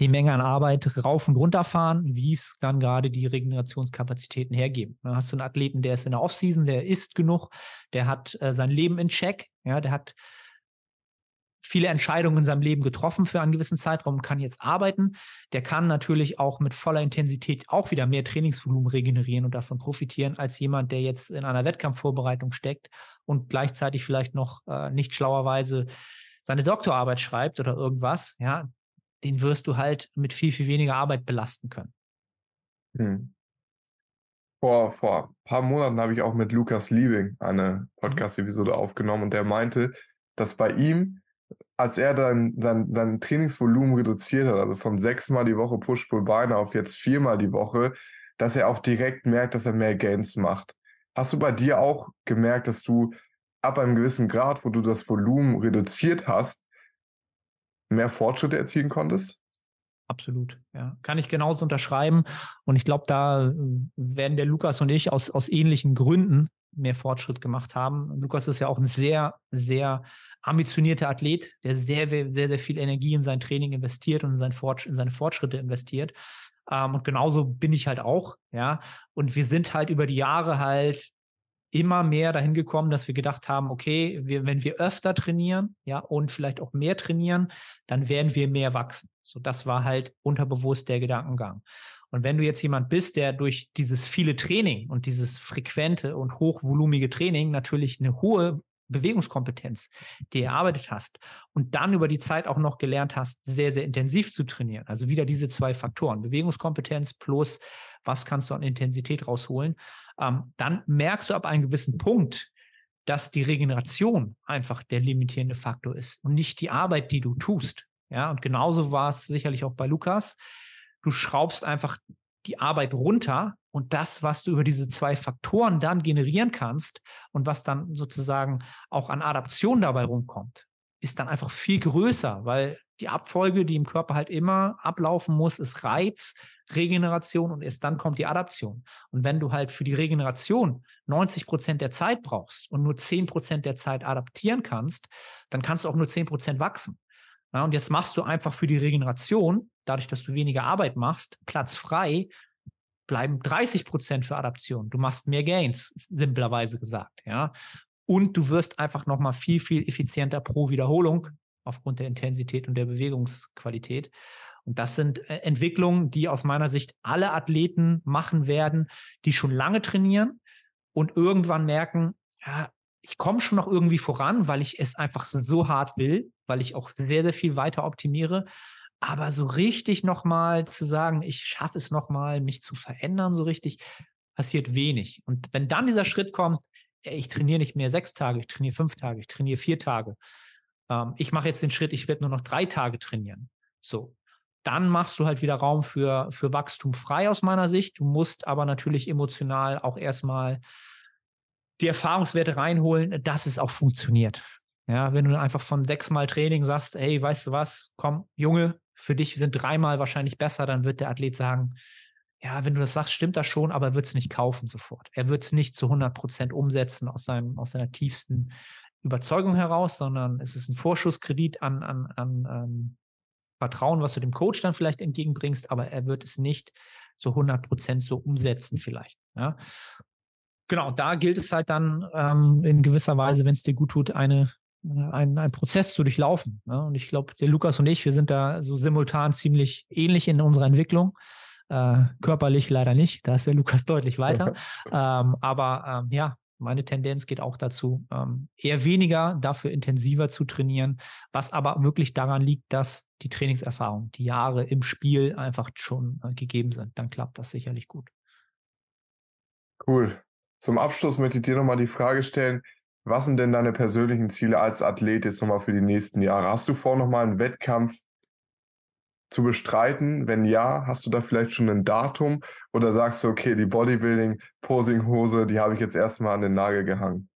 die Menge an Arbeit rauf und runter fahren, wie es dann gerade die Regenerationskapazitäten hergeben. Dann hast du einen Athleten, der ist in der Offseason, der isst genug, der hat äh, sein Leben in Check, ja, der hat viele Entscheidungen in seinem Leben getroffen für einen gewissen Zeitraum, kann jetzt arbeiten. Der kann natürlich auch mit voller Intensität auch wieder mehr Trainingsvolumen regenerieren und davon profitieren, als jemand, der jetzt in einer Wettkampfvorbereitung steckt und gleichzeitig vielleicht noch äh, nicht schlauerweise seine Doktorarbeit schreibt oder irgendwas. Ja, den wirst du halt mit viel, viel weniger Arbeit belasten können. Hm. Vor, vor ein paar Monaten habe ich auch mit Lukas Liebing eine mhm. Podcast-Episode aufgenommen und der meinte, dass bei ihm als er dann sein, sein Trainingsvolumen reduziert hat, also von sechsmal die Woche Push-Pull-Beine auf jetzt viermal die Woche, dass er auch direkt merkt, dass er mehr Gains macht. Hast du bei dir auch gemerkt, dass du ab einem gewissen Grad, wo du das Volumen reduziert hast, mehr Fortschritte erzielen konntest? Absolut, ja. Kann ich genauso unterschreiben. Und ich glaube, da äh, werden der Lukas und ich aus, aus ähnlichen Gründen mehr Fortschritt gemacht haben. Lukas ist ja auch ein sehr, sehr ambitionierter Athlet, der sehr, sehr, sehr viel Energie in sein Training investiert und in, sein Fortsch in seine Fortschritte investiert. Ähm, und genauso bin ich halt auch, ja. Und wir sind halt über die Jahre halt immer mehr dahin gekommen, dass wir gedacht haben, okay, wir, wenn wir öfter trainieren, ja, und vielleicht auch mehr trainieren, dann werden wir mehr wachsen. So, das war halt unterbewusst der Gedankengang. Und wenn du jetzt jemand bist, der durch dieses viele Training und dieses frequente und hochvolumige Training natürlich eine hohe Bewegungskompetenz die erarbeitet hast und dann über die Zeit auch noch gelernt hast, sehr, sehr intensiv zu trainieren. Also wieder diese zwei Faktoren, Bewegungskompetenz plus was kannst du an Intensität rausholen, ähm, dann merkst du ab einem gewissen Punkt, dass die Regeneration einfach der limitierende Faktor ist und nicht die Arbeit, die du tust. Ja, und genauso war es sicherlich auch bei Lukas. Du schraubst einfach die Arbeit runter und das, was du über diese zwei Faktoren dann generieren kannst und was dann sozusagen auch an Adaption dabei rumkommt, ist dann einfach viel größer, weil die Abfolge, die im Körper halt immer ablaufen muss, ist Reiz, Regeneration und erst dann kommt die Adaption. Und wenn du halt für die Regeneration 90 Prozent der Zeit brauchst und nur 10 Prozent der Zeit adaptieren kannst, dann kannst du auch nur 10 Prozent wachsen. Ja, und jetzt machst du einfach für die Regeneration, dadurch, dass du weniger Arbeit machst, Platz frei, bleiben 30 Prozent für Adaption. Du machst mehr Gains, simplerweise gesagt. Ja. Und du wirst einfach nochmal viel, viel effizienter pro Wiederholung aufgrund der Intensität und der Bewegungsqualität. Und das sind äh, Entwicklungen, die aus meiner Sicht alle Athleten machen werden, die schon lange trainieren und irgendwann merken, ja, ich komme schon noch irgendwie voran, weil ich es einfach so hart will, weil ich auch sehr, sehr viel weiter optimiere. Aber so richtig nochmal zu sagen, ich schaffe es nochmal, mich zu verändern, so richtig, passiert wenig. Und wenn dann dieser Schritt kommt, ich trainiere nicht mehr sechs Tage, ich trainiere fünf Tage, ich trainiere vier Tage. Ähm, ich mache jetzt den Schritt, ich werde nur noch drei Tage trainieren. So, dann machst du halt wieder Raum für, für Wachstum frei aus meiner Sicht. Du musst aber natürlich emotional auch erstmal die Erfahrungswerte reinholen, dass es auch funktioniert. Ja, wenn du einfach von sechsmal Training sagst, hey, weißt du was, komm, Junge, für dich sind dreimal wahrscheinlich besser, dann wird der Athlet sagen, ja, wenn du das sagst, stimmt das schon, aber er wird es nicht kaufen sofort. Er wird es nicht zu 100 Prozent umsetzen aus, seinem, aus seiner tiefsten Überzeugung heraus, sondern es ist ein Vorschusskredit an, an, an ähm, Vertrauen, was du dem Coach dann vielleicht entgegenbringst, aber er wird es nicht zu 100 Prozent so umsetzen vielleicht. Ja. Genau, da gilt es halt dann ähm, in gewisser Weise, wenn es dir gut tut, eine, äh, ein, ein Prozess zu durchlaufen. Ne? Und ich glaube, der Lukas und ich, wir sind da so simultan ziemlich ähnlich in unserer Entwicklung. Äh, körperlich leider nicht, da ist der Lukas deutlich weiter. ähm, aber ähm, ja, meine Tendenz geht auch dazu, ähm, eher weniger, dafür intensiver zu trainieren, was aber wirklich daran liegt, dass die Trainingserfahrung, die Jahre im Spiel einfach schon äh, gegeben sind. Dann klappt das sicherlich gut. Cool. Zum Abschluss möchte ich dir nochmal die Frage stellen, was sind denn deine persönlichen Ziele als Athlet jetzt nochmal für die nächsten Jahre? Hast du vor, nochmal einen Wettkampf zu bestreiten? Wenn ja, hast du da vielleicht schon ein Datum oder sagst du, okay, die Bodybuilding-Posing-Hose, die habe ich jetzt erstmal an den Nagel gehangen?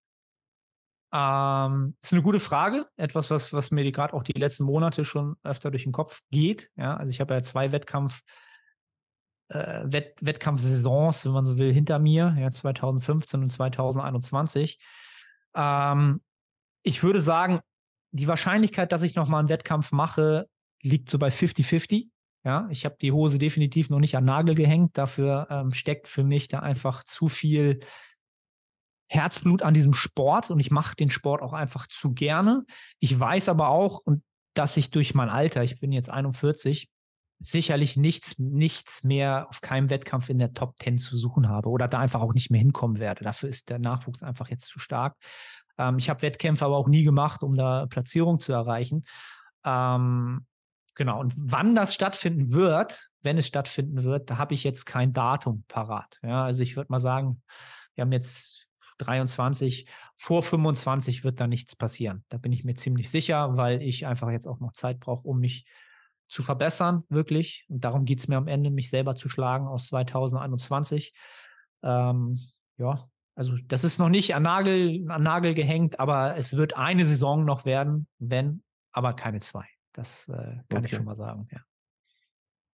Ähm, das ist eine gute Frage. Etwas, was, was mir gerade auch die letzten Monate schon öfter durch den Kopf geht. Ja, also ich habe ja zwei Wettkampf, äh, Wett, Wettkampfsaisons, wenn man so will, hinter mir, ja, 2015 und 2021. Ähm, ich würde sagen, die Wahrscheinlichkeit, dass ich nochmal einen Wettkampf mache, liegt so bei 50-50. Ja, ich habe die Hose definitiv noch nicht an Nagel gehängt. Dafür ähm, steckt für mich da einfach zu viel Herzblut an diesem Sport und ich mache den Sport auch einfach zu gerne. Ich weiß aber auch, dass ich durch mein Alter, ich bin jetzt 41, sicherlich nichts, nichts mehr auf keinem Wettkampf in der Top 10 zu suchen habe oder da einfach auch nicht mehr hinkommen werde. Dafür ist der Nachwuchs einfach jetzt zu stark. Ähm, ich habe Wettkämpfe aber auch nie gemacht, um da Platzierung zu erreichen. Ähm, Genau, und wann das stattfinden wird, wenn es stattfinden wird, da habe ich jetzt kein Datum parat. Ja, also ich würde mal sagen, wir haben jetzt 23, vor 25 wird da nichts passieren. Da bin ich mir ziemlich sicher, weil ich einfach jetzt auch noch Zeit brauche, um mich zu verbessern, wirklich. Und darum geht es mir am Ende, mich selber zu schlagen aus 2021. Ähm, ja, also das ist noch nicht an Nagel, an Nagel gehängt, aber es wird eine Saison noch werden, wenn, aber keine zwei. Das äh, kann okay. ich schon mal sagen, ja.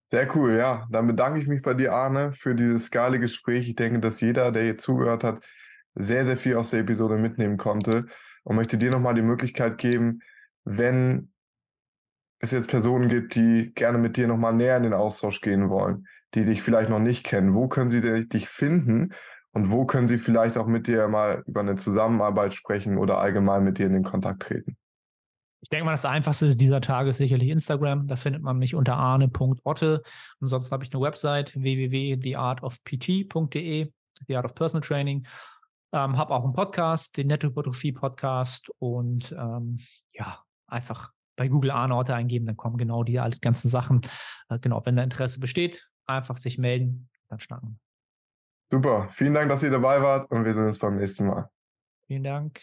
Sehr cool, ja. Dann bedanke ich mich bei dir, Arne, für dieses geile Gespräch. Ich denke, dass jeder, der hier zugehört hat, sehr, sehr viel aus der Episode mitnehmen konnte und möchte dir nochmal die Möglichkeit geben, wenn es jetzt Personen gibt, die gerne mit dir nochmal näher in den Austausch gehen wollen, die dich vielleicht noch nicht kennen, wo können sie dich finden Und wo können sie vielleicht auch mit dir mal über eine Zusammenarbeit sprechen oder allgemein mit dir in den Kontakt treten? Ich denke mal, das einfachste ist dieser Tage sicherlich Instagram. Da findet man mich unter arne.otte. Ansonsten habe ich eine Website www.theartofpt.de, The Art of Personal Training. Ähm, habe auch einen Podcast, den Nettohypertrophie Podcast und ähm, ja, einfach bei Google Arne eingeben, dann kommen genau die ganzen Sachen. Äh, genau, wenn da Interesse besteht, einfach sich melden, dann schnacken. Super, vielen Dank, dass ihr dabei wart und wir sehen uns beim nächsten Mal. Vielen Dank.